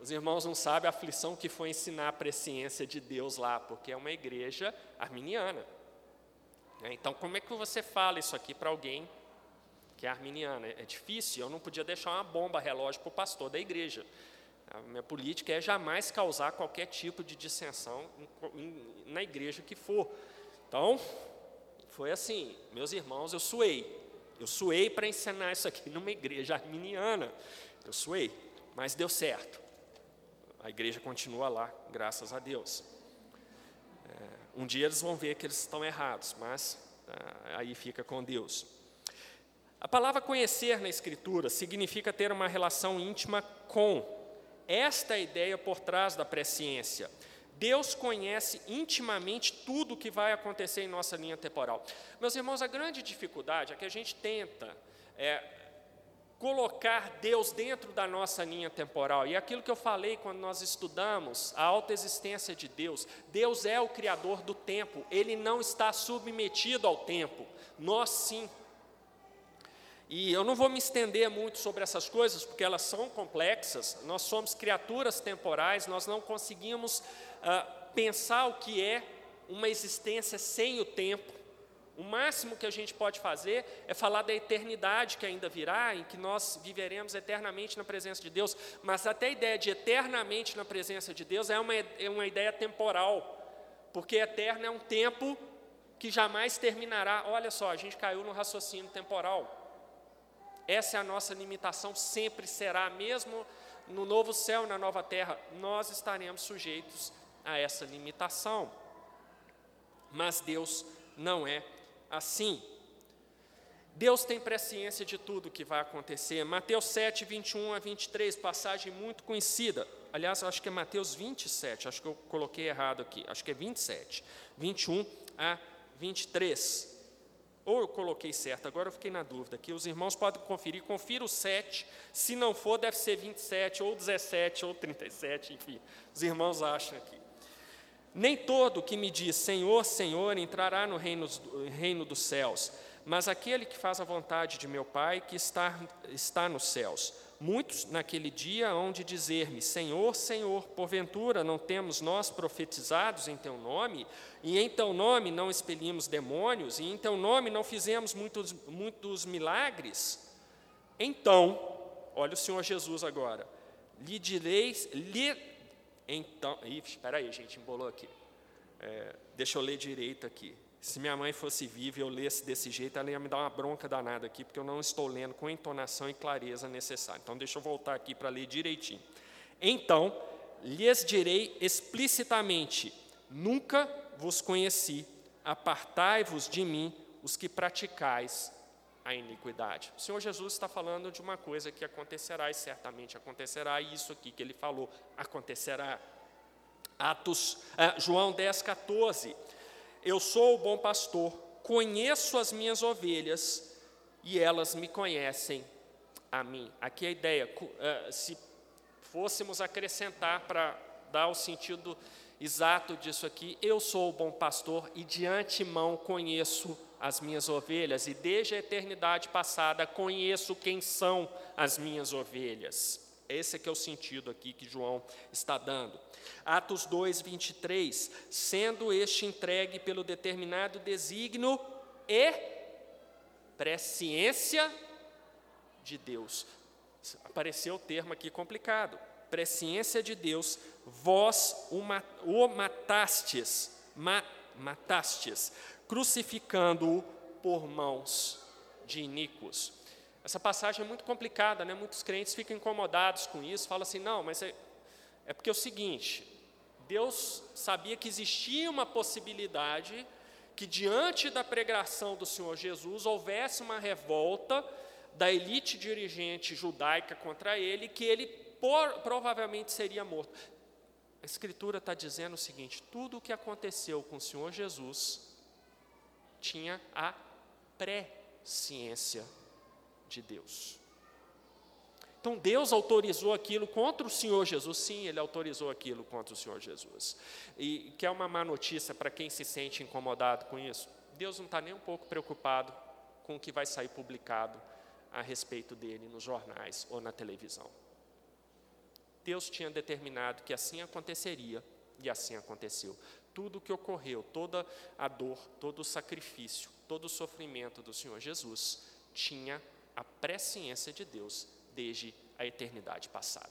Os irmãos não sabem a aflição que foi ensinar a presciência de Deus lá, porque é uma igreja arminiana. Né? Então, como é que você fala isso aqui para alguém que é arminiano? É difícil, eu não podia deixar uma bomba relógio para o pastor da igreja. A minha política é jamais causar qualquer tipo de dissensão na igreja que for. Então, foi assim, meus irmãos, eu suei. Eu suei para ensinar isso aqui numa igreja arminiana. Eu suei, mas deu certo. A igreja continua lá, graças a Deus. É, um dia eles vão ver que eles estão errados, mas é, aí fica com Deus. A palavra conhecer na Escritura significa ter uma relação íntima com esta é a ideia por trás da presciência. Deus conhece intimamente tudo o que vai acontecer em nossa linha temporal. Meus irmãos, a grande dificuldade é que a gente tenta é, colocar Deus dentro da nossa linha temporal. E aquilo que eu falei quando nós estudamos a autoexistência de Deus, Deus é o criador do tempo, ele não está submetido ao tempo. Nós sim. E eu não vou me estender muito sobre essas coisas, porque elas são complexas, nós somos criaturas temporais, nós não conseguimos ah, pensar o que é uma existência sem o tempo. O máximo que a gente pode fazer é falar da eternidade que ainda virá, em que nós viveremos eternamente na presença de Deus, mas até a ideia de eternamente na presença de Deus é uma, é uma ideia temporal, porque eterno é um tempo que jamais terminará. Olha só, a gente caiu no raciocínio temporal. Essa é a nossa limitação, sempre será, mesmo no novo céu e na nova terra, nós estaremos sujeitos a essa limitação. Mas Deus não é assim. Deus tem presciência de tudo que vai acontecer. Mateus 7, 21 a 23, passagem muito conhecida. Aliás, acho que é Mateus 27, acho que eu coloquei errado aqui. Acho que é 27. 21 a 23. Ou eu coloquei certo, agora eu fiquei na dúvida aqui. Os irmãos podem conferir, confira o 7. Se não for, deve ser 27, ou 17, ou 37, enfim. Os irmãos acham aqui. Nem todo que me diz Senhor, Senhor entrará no reino, reino dos céus, mas aquele que faz a vontade de meu Pai que está, está nos céus. Muitos naquele dia hão de dizer-me: Senhor, Senhor, porventura não temos nós profetizados em teu nome, e em teu nome não expelimos demônios, e em teu nome não fizemos muitos, muitos milagres? Então, olha o Senhor Jesus agora, lhe direis, lhe, então, espera aí, gente, embolou aqui, é, deixa eu ler direito aqui, se minha mãe fosse viva e eu lesse desse jeito, ela ia me dar uma bronca danada aqui, porque eu não estou lendo com entonação e clareza necessária. Então, deixa eu voltar aqui para ler direitinho. Então, lhes direi explicitamente: nunca vos conheci, apartai-vos de mim, os que praticais a iniquidade. O Senhor Jesus está falando de uma coisa que acontecerá e certamente acontecerá, e isso aqui que ele falou acontecerá. Atos, eh, João 10, 14. Eu sou o bom pastor, conheço as minhas ovelhas e elas me conhecem a mim. Aqui a ideia, eh, se fôssemos acrescentar para dar o sentido exato disso aqui, eu sou o bom pastor e de antemão conheço as minhas ovelhas, e desde a eternidade passada conheço quem são as minhas ovelhas. Esse é que é o sentido aqui que João está dando. Atos 2, 23. Sendo este entregue pelo determinado desígnio e presciência de Deus. Apareceu o termo aqui complicado. Presciência de Deus, vós o matastes, matastes, crucificando-o por mãos de iníquos. Essa passagem é muito complicada, né? muitos crentes ficam incomodados com isso, falam assim: não, mas é, é porque é o seguinte, Deus sabia que existia uma possibilidade que, diante da pregação do Senhor Jesus, houvesse uma revolta da elite dirigente judaica contra ele, que ele por, provavelmente seria morto. A Escritura está dizendo o seguinte: tudo o que aconteceu com o Senhor Jesus tinha a pré-ciência de Deus. Então Deus autorizou aquilo contra o Senhor Jesus, sim, Ele autorizou aquilo contra o Senhor Jesus. E que é uma má notícia para quem se sente incomodado com isso. Deus não está nem um pouco preocupado com o que vai sair publicado a respeito dele nos jornais ou na televisão. Deus tinha determinado que assim aconteceria e assim aconteceu. Tudo o que ocorreu, toda a dor, todo o sacrifício, todo o sofrimento do Senhor Jesus tinha a presciência de Deus desde a eternidade passada.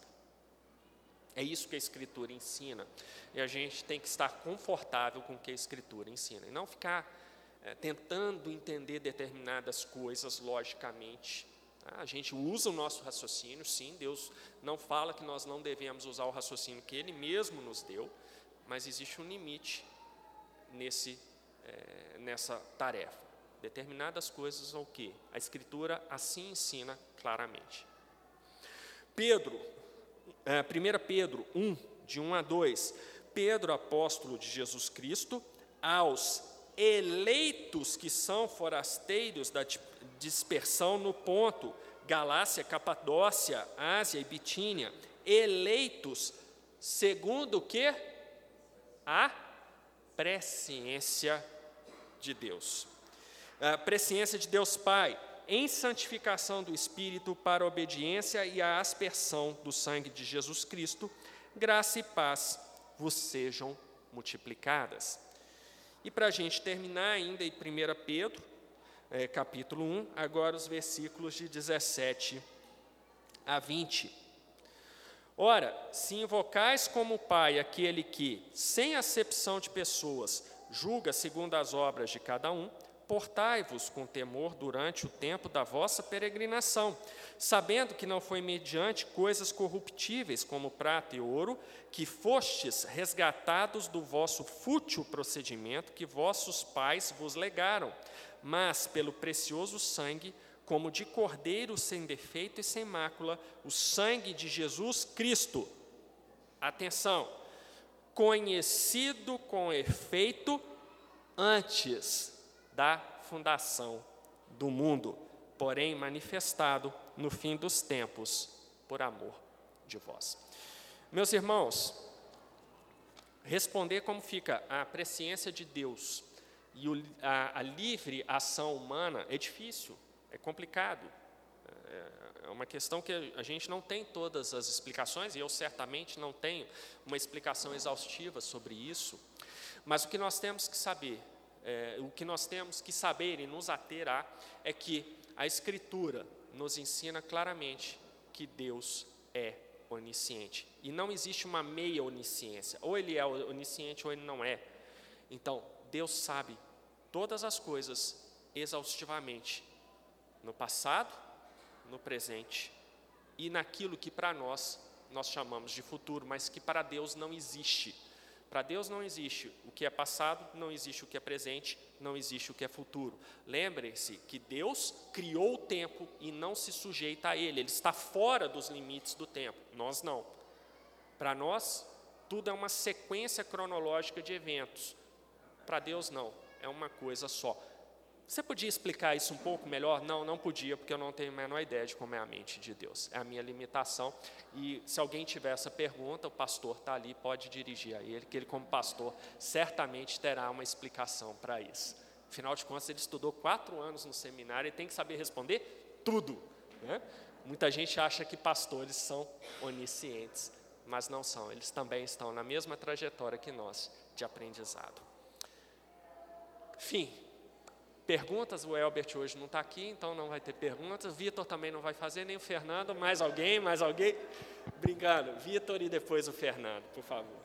É isso que a Escritura ensina, e a gente tem que estar confortável com o que a Escritura ensina, e não ficar é, tentando entender determinadas coisas logicamente. Tá? A gente usa o nosso raciocínio, sim, Deus não fala que nós não devemos usar o raciocínio que Ele mesmo nos deu, mas existe um limite nesse, é, nessa tarefa determinadas coisas ou que a Escritura assim ensina claramente. Pedro, 1 é, Pedro 1, de 1 a 2, Pedro, apóstolo de Jesus Cristo, aos eleitos que são forasteiros da dispersão no ponto, Galácia, Capadócia, Ásia e Bitínia, eleitos segundo o que? A presciência de Deus a presciência de Deus Pai, em santificação do Espírito para a obediência e a aspersão do sangue de Jesus Cristo, graça e paz vos sejam multiplicadas. E para a gente terminar ainda em 1 Pedro, é, capítulo 1, agora os versículos de 17 a 20. Ora, se invocais como Pai aquele que, sem acepção de pessoas, julga segundo as obras de cada um, Portai-vos com temor durante o tempo da vossa peregrinação, sabendo que não foi mediante coisas corruptíveis como prata e ouro que fostes resgatados do vosso fútil procedimento que vossos pais vos legaram, mas pelo precioso sangue, como de cordeiro sem defeito e sem mácula, o sangue de Jesus Cristo. Atenção, conhecido com efeito antes da fundação do mundo, porém manifestado no fim dos tempos por amor de vós. Meus irmãos, responder como fica a presciência de Deus e a, a, livre ação humana é difícil, é complicado. É, é uma questão que a gente não tem todas as explicações, e eu certamente não tenho uma explicação exaustiva sobre isso, mas o que nós temos que saber, é, o que nós temos que saber e nos ater a, é que a Escritura nos ensina claramente que Deus é onisciente. E não existe uma meia onisciência. Ou ele é onisciente ou ele não é. Então, Deus sabe todas as coisas exaustivamente, no passado, no presente e naquilo que para nós nós chamamos de futuro, mas que para Deus não existe. Para Deus não existe o que é passado, não existe o que é presente, não existe o que é futuro. Lembrem-se que Deus criou o tempo e não se sujeita a ele, ele está fora dos limites do tempo, nós não. Para nós, tudo é uma sequência cronológica de eventos, para Deus, não, é uma coisa só. Você podia explicar isso um pouco melhor? Não, não podia, porque eu não tenho a menor ideia de como é a mente de Deus. É a minha limitação. E se alguém tiver essa pergunta, o pastor está ali, pode dirigir a ele, que ele, como pastor, certamente terá uma explicação para isso. Afinal de contas, ele estudou quatro anos no seminário e tem que saber responder tudo. Né? Muita gente acha que pastores são oniscientes, mas não são. Eles também estão na mesma trajetória que nós de aprendizado. Fim. Perguntas, o Elbert hoje não está aqui, então não vai ter perguntas. O Vitor também não vai fazer, nem o Fernando. Mais alguém? Mais alguém? Brincando. Vitor e depois o Fernando, por favor.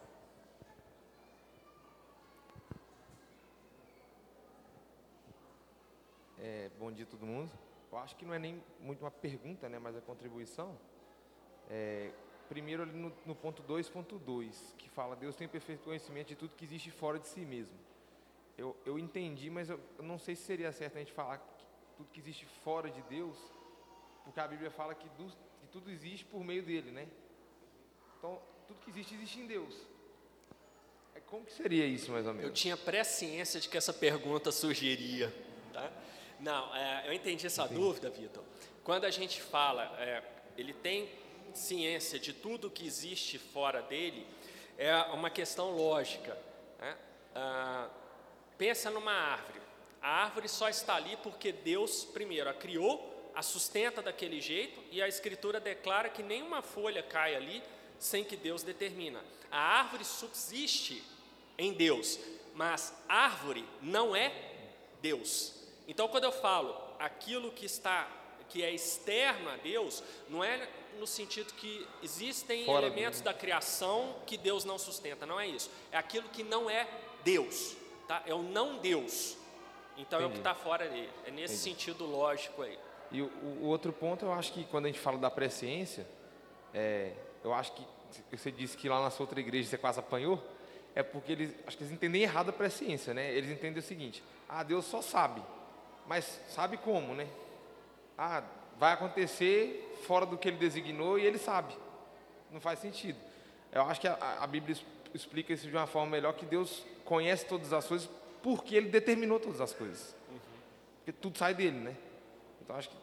É, bom dia a todo mundo. Eu acho que não é nem muito uma pergunta, né, mas a contribuição. É, primeiro no, no ponto 2.2, que fala Deus tem perfeito conhecimento de tudo que existe fora de si mesmo eu, eu entendi, mas eu, eu não sei se seria certo a gente falar que tudo que existe fora de Deus, porque a Bíblia fala que, do, que tudo existe por meio dele, né? Então, tudo que existe, existe em Deus. É, como que seria isso, mais ou menos? Eu tinha presciência de que essa pergunta surgiria, tá? Não, é, eu entendi essa dúvida, Vitor. Quando a gente fala, é, ele tem ciência de tudo que existe fora dele, é uma questão lógica. Né? Ah, Pensa numa árvore. A árvore só está ali porque Deus, primeiro, a criou, a sustenta daquele jeito, e a Escritura declara que nenhuma folha cai ali sem que Deus determina. A árvore subsiste em Deus, mas árvore não é Deus. Então, quando eu falo aquilo que está, que é externo a Deus, não é no sentido que existem Fora elementos da criação que Deus não sustenta, não é isso. É aquilo que não é Deus tá? é o não Deus. Então Entendi. é o que está fora dele. É nesse Entendi. sentido lógico aí. E o, o, outro ponto, eu acho que quando a gente fala da presciência, é, eu acho que você disse que lá na sua outra igreja você quase apanhou, é porque eles, acho que eles entendem errado a presciência, né? Eles entendem o seguinte: ah, Deus só sabe, mas sabe como, né? Ah, vai acontecer fora do que ele designou e ele sabe. Não faz sentido. Eu acho que a, a Bíblia explica isso de uma forma melhor que Deus conhece todas as coisas porque Ele determinou todas as coisas. Uhum. Porque tudo sai dele, né? Então acho que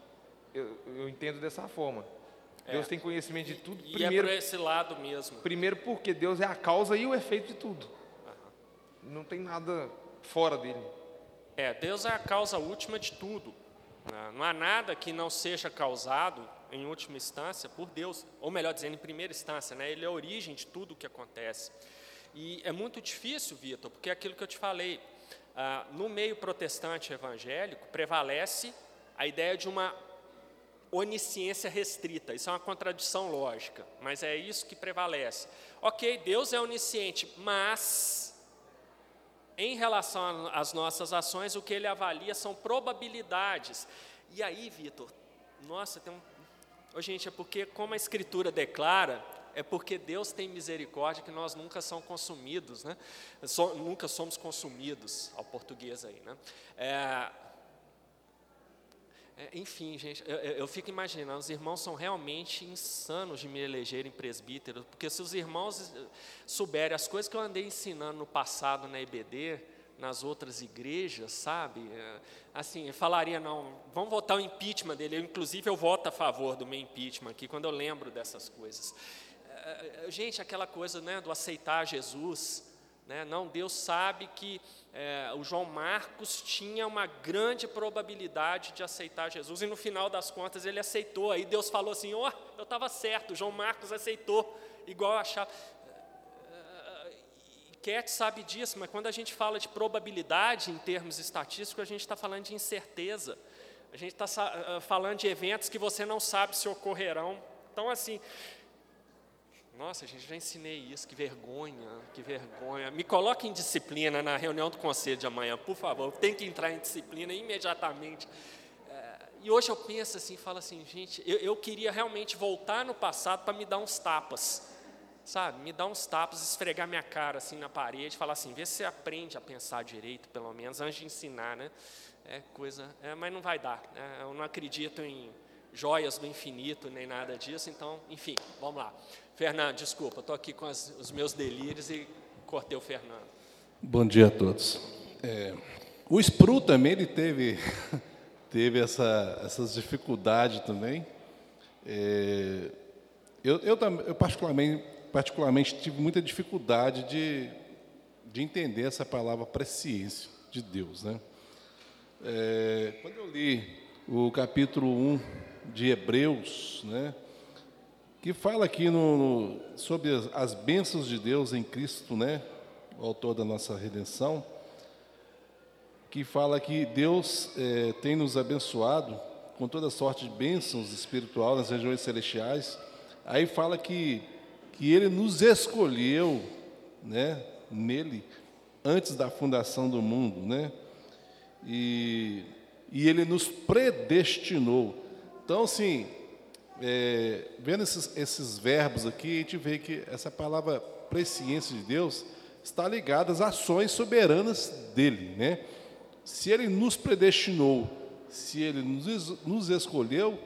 eu, eu entendo dessa forma. É. Deus tem conhecimento de tudo. E primeiro, é por esse lado mesmo. Primeiro porque Deus é a causa e o efeito de tudo. Uhum. Não tem nada fora dele. É, Deus é a causa última de tudo. Né? Não há nada que não seja causado, em última instância, por Deus. Ou melhor dizendo, em primeira instância, né? Ele é a origem de tudo o que acontece. E é muito difícil, Vitor, porque é aquilo que eu te falei. Ah, no meio protestante evangélico, prevalece a ideia de uma onisciência restrita. Isso é uma contradição lógica, mas é isso que prevalece. Ok, Deus é onisciente, mas em relação às nossas ações, o que ele avalia são probabilidades. E aí, Vitor, nossa, tem um. Oh, gente, é porque, como a Escritura declara, é porque Deus tem misericórdia que nós nunca somos consumidos, né? So, nunca somos consumidos, ao português aí, né? É, é, enfim, gente, eu, eu, fico imaginando, os irmãos são realmente insanos de me elegerem presbítero, porque se os irmãos souberem as coisas que eu andei ensinando no passado na EBD, nas outras igrejas, sabe? É, assim, falaria, não, vamos votar o impeachment dele. Eu, inclusive, eu voto a favor do meu impeachment aqui, quando eu lembro dessas coisas. É, é, gente, aquela coisa né, do aceitar Jesus. Né? Não, Deus sabe que é, o João Marcos tinha uma grande probabilidade de aceitar Jesus, e no final das contas ele aceitou. Aí Deus falou assim: Ó, oh, eu estava certo, João Marcos aceitou, igual eu achava. Cat sabe disso, mas quando a gente fala de probabilidade em termos estatísticos, a gente está falando de incerteza. A gente está falando de eventos que você não sabe se ocorrerão. Então, assim, nossa, gente já ensinei isso, que vergonha, que vergonha. Me coloque em disciplina na reunião do conselho de amanhã, por favor. Tem que entrar em disciplina imediatamente. É, e hoje eu penso assim, falo assim, gente, eu, eu queria realmente voltar no passado para me dar uns tapas sabe, me dar uns tapas, esfregar minha cara assim na parede, falar assim, vê se você aprende a pensar direito, pelo menos, antes de ensinar, né? É coisa, é, mas não vai dar. Né? Eu não acredito em joias do infinito nem nada disso, então, enfim, vamos lá. Fernando, desculpa, estou aqui com as, os meus delírios e cortei o Fernando. Bom dia a todos. É, o Spru também ele teve [laughs] teve essa, essas dificuldades também. É, eu, eu, eu particularmente particularmente tive muita dificuldade de, de entender essa palavra presciência de Deus. Né? É, quando eu li o capítulo 1 de Hebreus, né, que fala aqui no, no, sobre as, as bênçãos de Deus em Cristo, né, o autor da nossa redenção, que fala que Deus é, tem nos abençoado com toda sorte de bênçãos espirituais nas regiões celestiais. Aí fala que que Ele nos escolheu, né, nele, antes da fundação do mundo, né, e, e Ele nos predestinou. Então, assim, é, vendo esses, esses verbos aqui, a gente vê que essa palavra presciência de Deus está ligada às ações soberanas dele, né? Se ele nos predestinou, se ele nos, nos escolheu,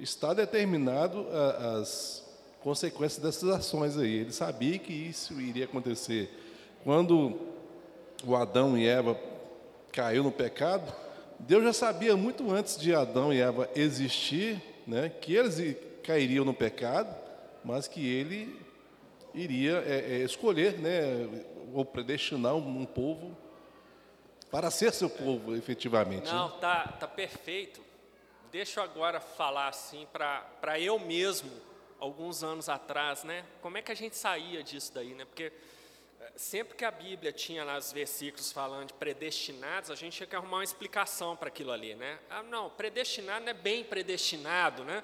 está determinado a, as, consequência dessas ações aí. Ele sabia que isso iria acontecer. Quando o Adão e Eva caiu no pecado, Deus já sabia muito antes de Adão e Eva existir, né, que eles cairiam no pecado, mas que ele iria é, é, escolher, né, ou predestinar um, um, povo para ser seu povo, efetivamente. Não, né? tá, tá perfeito. Deixa eu agora falar assim para eu mesmo alguns anos atrás, né? Como é que a gente saía disso daí, né? Porque sempre que a Bíblia tinha lá os versículos falando de predestinados, a gente tinha que arrumar uma explicação para aquilo ali, né? Ah, não, predestinado não é bem predestinado, né?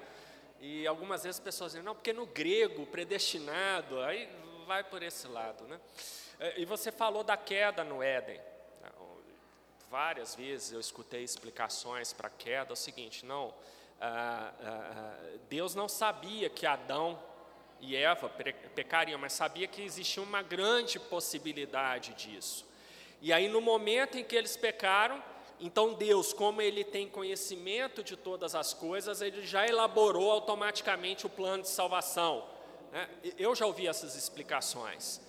E algumas vezes as pessoas dizem, não, porque no grego, predestinado, aí vai por esse lado, né? Eh, e você falou da queda no Éden. Várias vezes eu escutei explicações para a queda, é o seguinte, não, ah, ah, ah, Deus não sabia que Adão e Eva pecariam, mas sabia que existia uma grande possibilidade disso. E aí, no momento em que eles pecaram, então Deus, como Ele tem conhecimento de todas as coisas, Ele já elaborou automaticamente o plano de salvação. Né? Eu já ouvi essas explicações.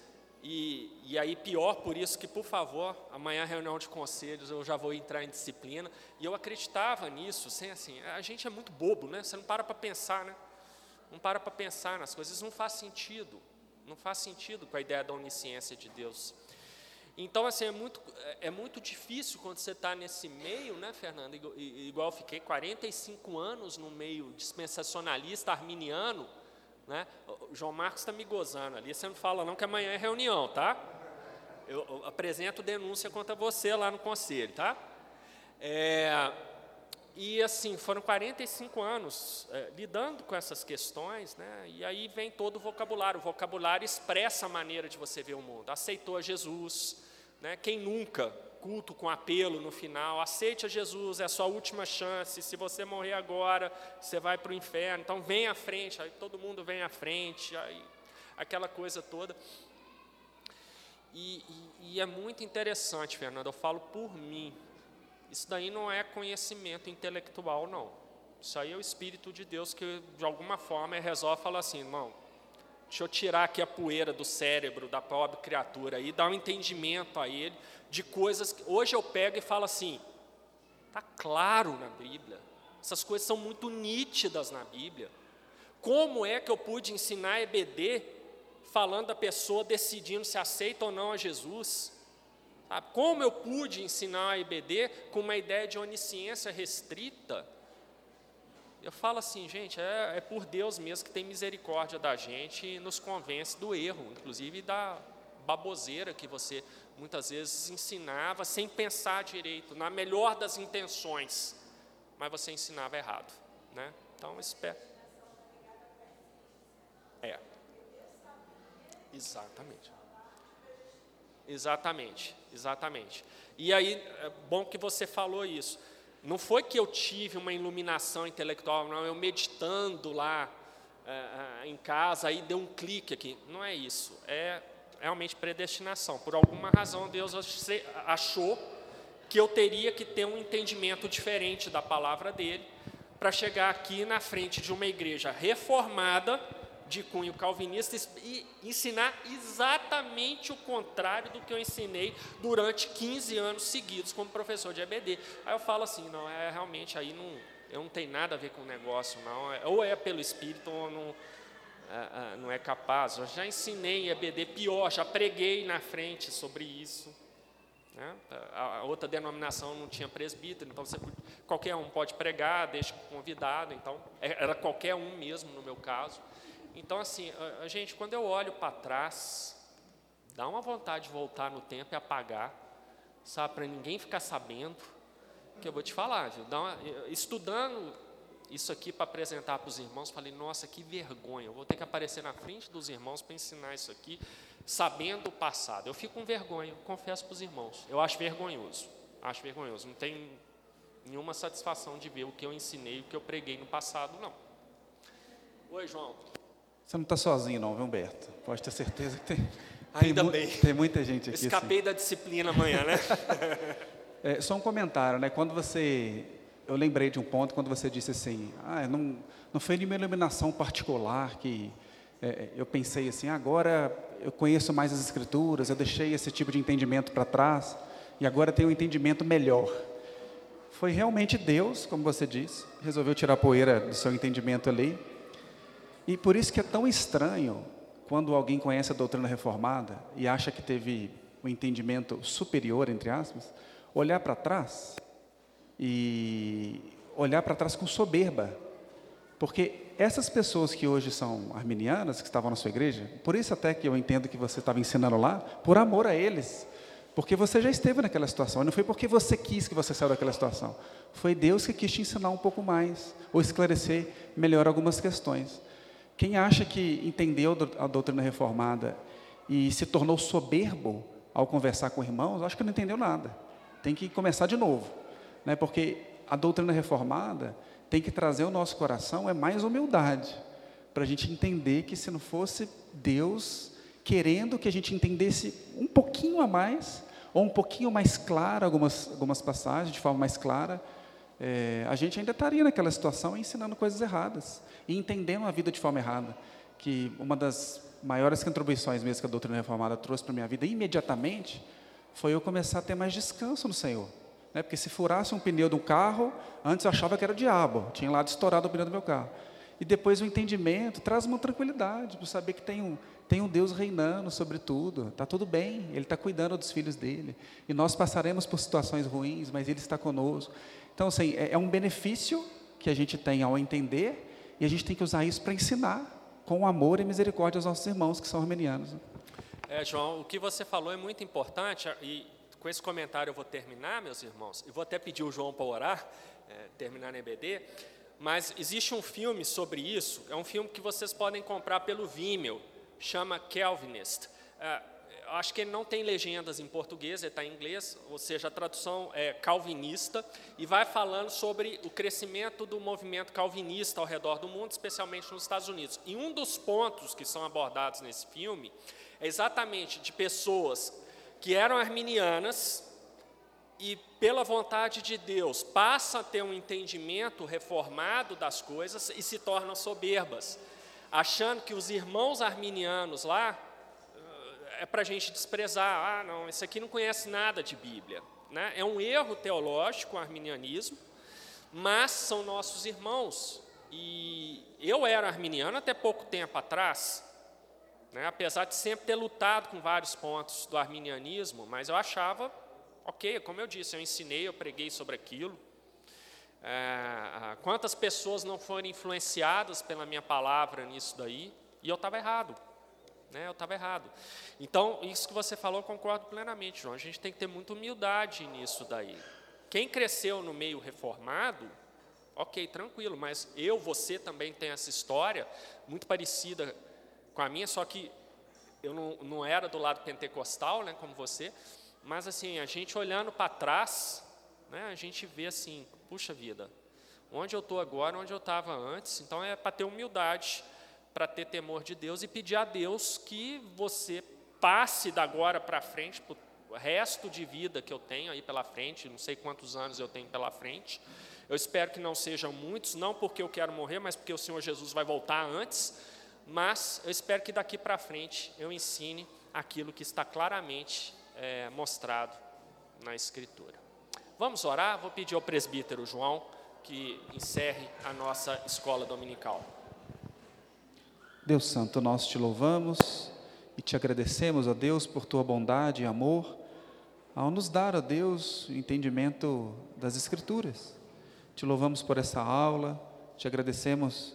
E, e aí, pior por isso que, por favor, amanhã reunião de conselhos, eu já vou entrar em disciplina. E eu acreditava nisso, sem assim, a gente é muito bobo, né? Você não para para pensar, né? Não para para pensar nas coisas, não faz sentido. Não faz sentido com a ideia da onisciência de Deus. Então, assim, é muito, é, é muito difícil quando você está nesse meio, né, Fernando? Igual eu fiquei 45 anos no meio dispensacionalista arminiano, né? O João Marcos está me gozando ali, você não fala não que amanhã é reunião, tá? Eu, eu apresento denúncia contra você lá no conselho, tá? É, e assim, foram 45 anos é, lidando com essas questões, né? e aí vem todo o vocabulário. O vocabulário expressa a maneira de você ver o mundo. Aceitou a Jesus, né? quem nunca culto com apelo no final, aceite a Jesus, é a sua última chance, se você morrer agora, você vai para o inferno, então vem à frente, aí todo mundo vem à frente, aí, aquela coisa toda. E, e, e é muito interessante, Fernando, eu falo por mim, isso daí não é conhecimento intelectual, não. Isso aí é o Espírito de Deus que, de alguma forma, resolve falar assim, irmão, Deixa eu tirar aqui a poeira do cérebro da pobre criatura e dar um entendimento a ele de coisas que hoje eu pego e falo assim: está claro na Bíblia, essas coisas são muito nítidas na Bíblia. Como é que eu pude ensinar EBD falando da pessoa decidindo se aceita ou não a Jesus? Como eu pude ensinar a EBD com uma ideia de onisciência restrita? Eu falo assim, gente, é, é, por Deus mesmo que tem misericórdia da gente e nos convence do erro, inclusive da baboseira que você muitas vezes ensinava sem pensar direito, na melhor das intenções, mas você ensinava errado, né? Então, espero. É. Exatamente. Exatamente, exatamente. E aí, é bom que você falou isso. Não foi que eu tive uma iluminação intelectual, não, eu meditando lá é, é, em casa, aí deu um clique aqui. Não é isso, é realmente predestinação. Por alguma razão, Deus achou que eu teria que ter um entendimento diferente da palavra dele para chegar aqui na frente de uma igreja reformada de cunho calvinista e ensinar exatamente o contrário do que eu ensinei durante 15 anos seguidos como professor de EBD. Aí eu falo assim, não, é realmente aí não, eu não tem nada a ver com o negócio, não. É, ou é pelo Espírito ou não, é, é, não é capaz. Eu já ensinei EBD pior, já preguei na frente sobre isso. Né? A outra denominação não tinha presbítero, então você, qualquer um pode pregar, deixa convidado, então é, era qualquer um mesmo no meu caso. Então, assim, a, a gente, quando eu olho para trás, dá uma vontade de voltar no tempo e apagar, sabe, para ninguém ficar sabendo, que eu vou te falar, viu? Uma, estudando isso aqui para apresentar para os irmãos, falei, nossa, que vergonha, eu vou ter que aparecer na frente dos irmãos para ensinar isso aqui, sabendo o passado. Eu fico com vergonha, confesso para os irmãos, eu acho vergonhoso, acho vergonhoso, não tem nenhuma satisfação de ver o que eu ensinei, o que eu preguei no passado, não. Oi, João. Você não está sozinho, não, viu, Humberto? Pode ter certeza que tem. Ainda tem bem. Tem muita gente aqui. Escapei assim. da disciplina amanhã, né? [laughs] é, só um comentário, né? Quando você. Eu lembrei de um ponto quando você disse assim: ah, não, não foi nenhuma iluminação particular que é, eu pensei assim, agora eu conheço mais as Escrituras, eu deixei esse tipo de entendimento para trás e agora tenho um entendimento melhor. Foi realmente Deus, como você disse, resolveu tirar a poeira do seu entendimento ali e por isso que é tão estranho quando alguém conhece a doutrina reformada e acha que teve um entendimento superior, entre aspas, olhar para trás e olhar para trás com soberba. Porque essas pessoas que hoje são arminianas, que estavam na sua igreja, por isso até que eu entendo que você estava ensinando lá, por amor a eles. Porque você já esteve naquela situação, não foi porque você quis que você saiu daquela situação. Foi Deus que quis te ensinar um pouco mais, ou esclarecer melhor algumas questões. Quem acha que entendeu a doutrina reformada e se tornou soberbo ao conversar com irmãos, acho que não entendeu nada. Tem que começar de novo, né? Porque a doutrina reformada tem que trazer ao nosso coração é mais humildade, para a gente entender que se não fosse Deus querendo que a gente entendesse um pouquinho a mais, ou um pouquinho mais claro algumas, algumas passagens, de forma mais clara, é, a gente ainda estaria naquela situação ensinando coisas erradas e entendendo a vida de forma errada. Que uma das maiores contribuições mesmo que a doutrina reformada trouxe para a minha vida imediatamente foi eu começar a ter mais descanso no Senhor. Né? Porque se furasse um pneu de um carro, antes eu achava que era o diabo, tinha lá estourado o pneu do meu carro. E depois o entendimento traz uma tranquilidade, para saber que tem um, tem um Deus reinando sobre tudo, está tudo bem, Ele está cuidando dos filhos dele. E nós passaremos por situações ruins, mas Ele está conosco. Então, assim, é, é um benefício que a gente tem ao entender, e a gente tem que usar isso para ensinar com amor e misericórdia aos nossos irmãos que são armenianos. É, João, o que você falou é muito importante, e com esse comentário eu vou terminar, meus irmãos, e vou até pedir o João para orar, é, terminar na EBD, mas existe um filme sobre isso, é um filme que vocês podem comprar pelo Vimeo, chama Calvinist. É, acho que ele não tem legendas em português, ele está em inglês, ou seja, a tradução é calvinista, e vai falando sobre o crescimento do movimento calvinista ao redor do mundo, especialmente nos Estados Unidos. E um dos pontos que são abordados nesse filme é exatamente de pessoas que eram arminianas e, pela vontade de Deus, passam a ter um entendimento reformado das coisas e se tornam soberbas achando que os irmãos arminianos lá é para a gente desprezar. Ah, não, esse aqui não conhece nada de Bíblia. Né? É um erro teológico o arminianismo, mas são nossos irmãos. E eu era arminiano até pouco tempo atrás, né? apesar de sempre ter lutado com vários pontos do arminianismo, mas eu achava, ok, como eu disse, eu ensinei, eu preguei sobre aquilo. É, quantas pessoas não foram influenciadas pela minha palavra nisso daí, e eu estava errado. Né, eu estava errado. Então, isso que você falou, concordo plenamente, João. A gente tem que ter muita humildade nisso daí. Quem cresceu no meio reformado, ok, tranquilo, mas eu, você também tem essa história muito parecida com a minha, só que eu não, não era do lado pentecostal, né, como você, mas assim, a gente olhando para trás, né, a gente vê assim, puxa vida, onde eu estou agora, onde eu estava antes, então é para ter humildade, para ter temor de Deus e pedir a Deus que você passe da agora para frente, para o resto de vida que eu tenho aí pela frente, não sei quantos anos eu tenho pela frente, eu espero que não sejam muitos, não porque eu quero morrer, mas porque o Senhor Jesus vai voltar antes, mas eu espero que daqui para frente eu ensine aquilo que está claramente é, mostrado na Escritura. Vamos orar? Vou pedir ao presbítero João que encerre a nossa escola dominical. Deus Santo, nós te louvamos e te agradecemos, ó Deus, por tua bondade e amor, ao nos dar, ó Deus, o entendimento das Escrituras. Te louvamos por essa aula, te agradecemos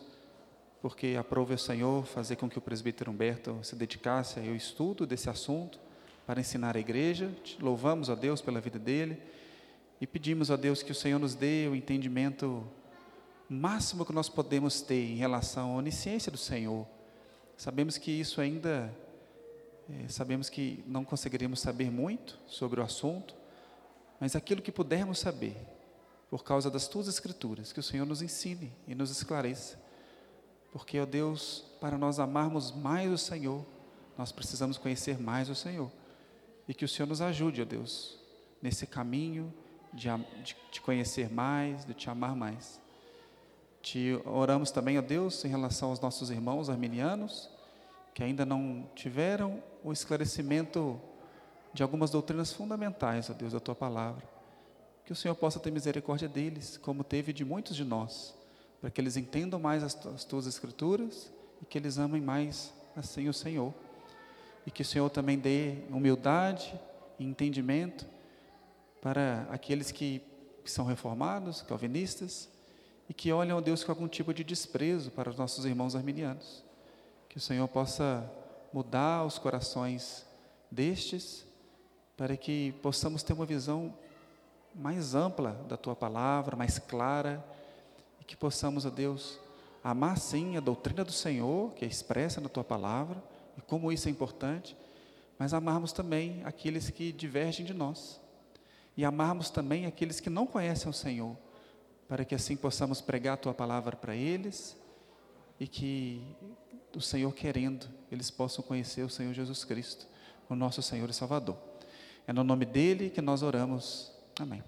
porque aprove o Senhor fazer com que o presbítero Humberto se dedicasse ao estudo desse assunto para ensinar a igreja. Te louvamos, ó Deus, pela vida dele e pedimos, ó Deus, que o Senhor nos dê o entendimento máximo que nós podemos ter em relação à onisciência do Senhor. Sabemos que isso ainda, é, sabemos que não conseguiríamos saber muito sobre o assunto, mas aquilo que pudermos saber, por causa das tuas escrituras, que o Senhor nos ensine e nos esclareça. Porque, ó Deus, para nós amarmos mais o Senhor, nós precisamos conhecer mais o Senhor. E que o Senhor nos ajude, ó Deus, nesse caminho de te conhecer mais, de te amar mais. Te oramos também, ó Deus, em relação aos nossos irmãos arminianos, que ainda não tiveram o esclarecimento de algumas doutrinas fundamentais, ó Deus, da tua palavra. Que o Senhor possa ter misericórdia deles, como teve de muitos de nós, para que eles entendam mais as, as tuas escrituras e que eles amem mais assim o Senhor. E que o Senhor também dê humildade e entendimento para aqueles que, que são reformados, calvinistas, e que olham a Deus com algum tipo de desprezo para os nossos irmãos arminianos. Que o Senhor possa mudar os corações destes, para que possamos ter uma visão mais ampla da tua palavra, mais clara, e que possamos, a Deus, amar sim a doutrina do Senhor, que é expressa na tua palavra, e como isso é importante, mas amarmos também aqueles que divergem de nós e amarmos também aqueles que não conhecem o Senhor, para que assim possamos pregar a tua palavra para eles e que o Senhor querendo, eles possam conhecer o Senhor Jesus Cristo, o nosso Senhor e Salvador. É no nome dele que nós oramos. Amém.